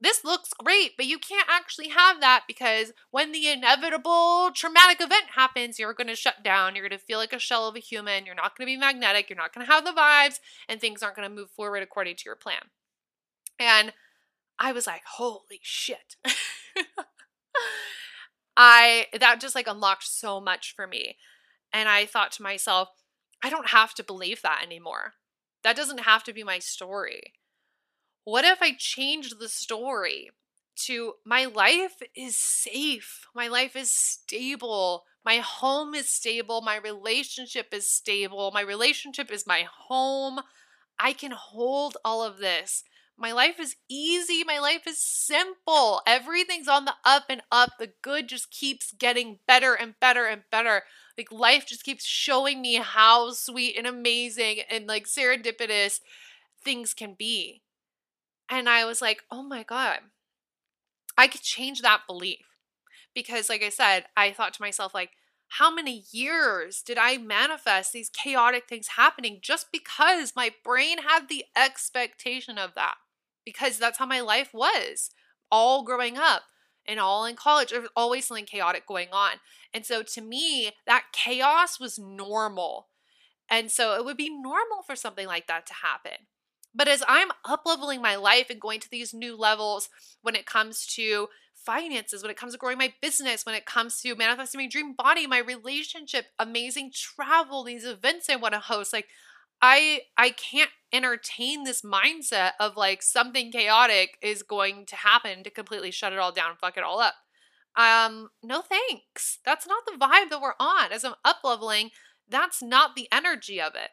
this looks great, but you can't actually have that because when the inevitable traumatic event happens, you're going to shut down. You're going to feel like a shell of a human. You're not going to be magnetic. You're not going to have the vibes, and things aren't going to move forward according to your plan. And I was like, holy shit. I that just like unlocked so much for me. And I thought to myself, I don't have to believe that anymore. That doesn't have to be my story. What if I changed the story to my life is safe, my life is stable, my home is stable, my relationship is stable, my relationship is my home. I can hold all of this. My life is easy. My life is simple. Everything's on the up and up. The good just keeps getting better and better and better. Like life just keeps showing me how sweet and amazing and like serendipitous things can be. And I was like, oh my God, I could change that belief. Because, like I said, I thought to myself, like, how many years did I manifest these chaotic things happening just because my brain had the expectation of that? because that's how my life was all growing up and all in college. There was always something chaotic going on. And so to me, that chaos was normal. And so it would be normal for something like that to happen. But as I'm up leveling my life and going to these new levels when it comes to finances, when it comes to growing my business, when it comes to manifesting my dream body, my relationship, amazing travel, these events I want to host, like I I can't entertain this mindset of like something chaotic is going to happen to completely shut it all down, fuck it all up. Um, no thanks. That's not the vibe that we're on. As I'm up leveling, that's not the energy of it.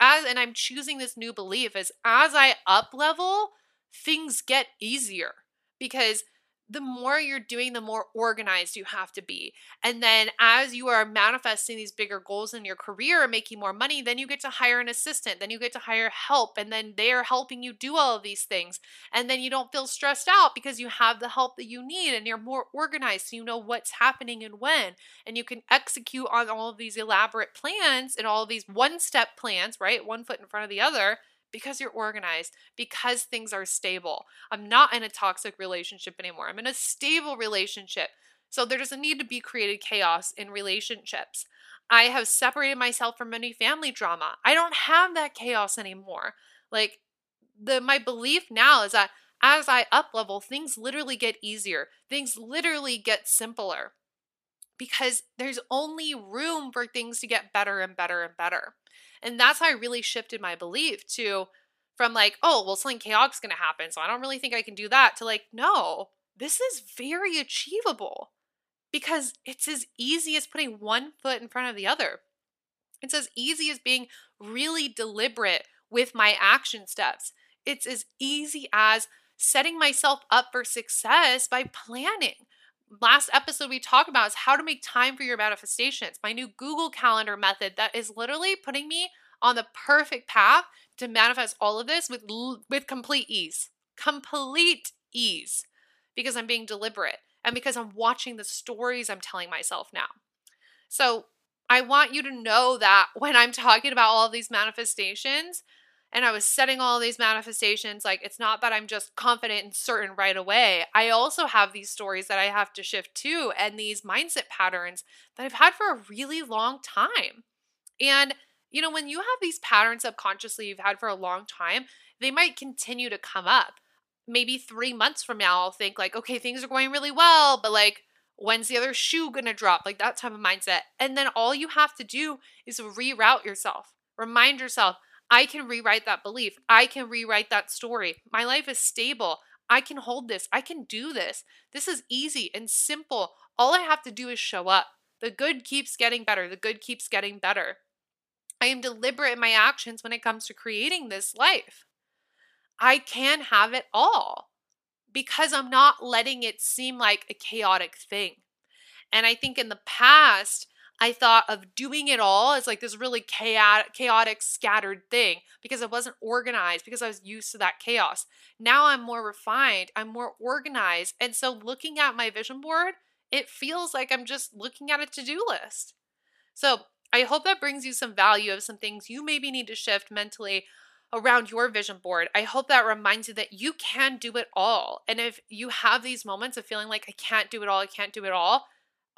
As and I'm choosing this new belief as as I up level, things get easier because the more you're doing, the more organized you have to be. And then as you are manifesting these bigger goals in your career, making more money, then you get to hire an assistant, then you get to hire help, and then they're helping you do all of these things. And then you don't feel stressed out because you have the help that you need and you're more organized. So you know what's happening and when. And you can execute on all of these elaborate plans and all of these one step plans, right? One foot in front of the other because you're organized, because things are stable. I'm not in a toxic relationship anymore. I'm in a stable relationship. So there doesn't need to be created chaos in relationships. I have separated myself from any family drama. I don't have that chaos anymore. Like the my belief now is that as I up level, things literally get easier. Things literally get simpler because there's only room for things to get better and better and better. And that's how I really shifted my belief to from like, oh, well, something chaotic's going to happen. So I don't really think I can do that to like, no, this is very achievable because it's as easy as putting one foot in front of the other. It's as easy as being really deliberate with my action steps. It's as easy as setting myself up for success by planning. Last episode we talked about is how to make time for your manifestations. My new Google Calendar method that is literally putting me on the perfect path to manifest all of this with with complete ease. Complete ease because I'm being deliberate and because I'm watching the stories I'm telling myself now. So, I want you to know that when I'm talking about all of these manifestations, and I was setting all these manifestations. Like, it's not that I'm just confident and certain right away. I also have these stories that I have to shift to and these mindset patterns that I've had for a really long time. And, you know, when you have these patterns subconsciously you've had for a long time, they might continue to come up. Maybe three months from now, I'll think, like, okay, things are going really well, but like, when's the other shoe gonna drop? Like that type of mindset. And then all you have to do is reroute yourself. Remind yourself, I can rewrite that belief. I can rewrite that story. My life is stable. I can hold this. I can do this. This is easy and simple. All I have to do is show up. The good keeps getting better. The good keeps getting better. I am deliberate in my actions when it comes to creating this life. I can have it all because I'm not letting it seem like a chaotic thing. And I think in the past, I thought of doing it all as like this really chaotic, chaotic, scattered thing because I wasn't organized, because I was used to that chaos. Now I'm more refined, I'm more organized. And so looking at my vision board, it feels like I'm just looking at a to do list. So I hope that brings you some value of some things you maybe need to shift mentally around your vision board. I hope that reminds you that you can do it all. And if you have these moments of feeling like I can't do it all, I can't do it all,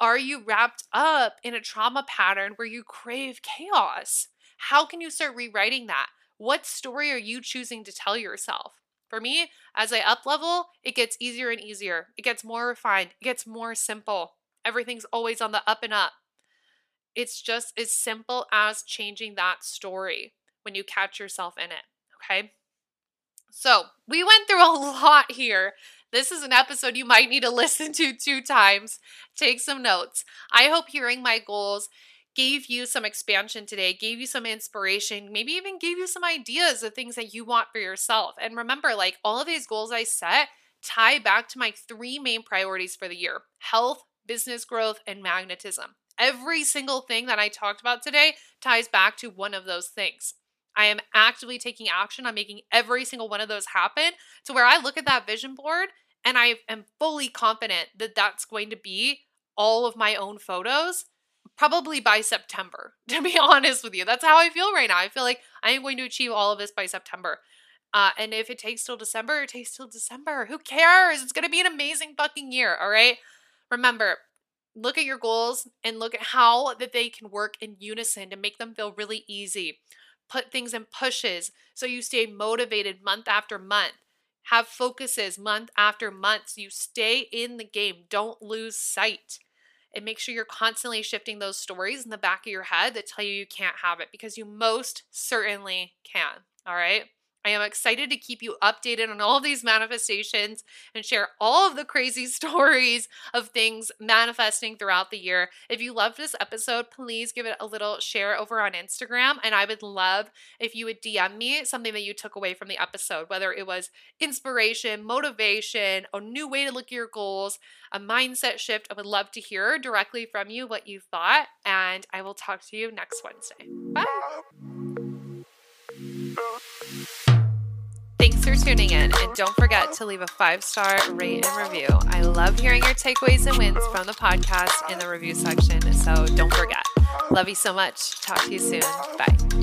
are you wrapped up in a trauma pattern where you crave chaos? How can you start rewriting that? What story are you choosing to tell yourself? For me, as I up level, it gets easier and easier. It gets more refined. It gets more simple. Everything's always on the up and up. It's just as simple as changing that story when you catch yourself in it. Okay. So we went through a lot here. This is an episode you might need to listen to two times. Take some notes. I hope hearing my goals gave you some expansion today, gave you some inspiration, maybe even gave you some ideas of things that you want for yourself. And remember, like all of these goals I set tie back to my three main priorities for the year health, business growth, and magnetism. Every single thing that I talked about today ties back to one of those things. I am actively taking action on making every single one of those happen to where I look at that vision board and I am fully confident that that's going to be all of my own photos probably by September, to be honest with you. That's how I feel right now. I feel like I am going to achieve all of this by September. Uh, and if it takes till December, it takes till December. Who cares? It's going to be an amazing fucking year, all right? Remember, look at your goals and look at how that they can work in unison to make them feel really easy. Put things in pushes so you stay motivated month after month have focuses month after month so you stay in the game. Don't lose sight. And make sure you're constantly shifting those stories in the back of your head that tell you you can't have it because you most certainly can. All right. I am excited to keep you updated on all of these manifestations and share all of the crazy stories of things manifesting throughout the year. If you loved this episode, please give it a little share over on Instagram. And I would love if you would DM me something that you took away from the episode, whether it was inspiration, motivation, a new way to look at your goals, a mindset shift. I would love to hear directly from you what you thought. And I will talk to you next Wednesday. Bye. Thanks for tuning in, and don't forget to leave a five star rate and review. I love hearing your takeaways and wins from the podcast in the review section, so don't forget. Love you so much. Talk to you soon. Bye.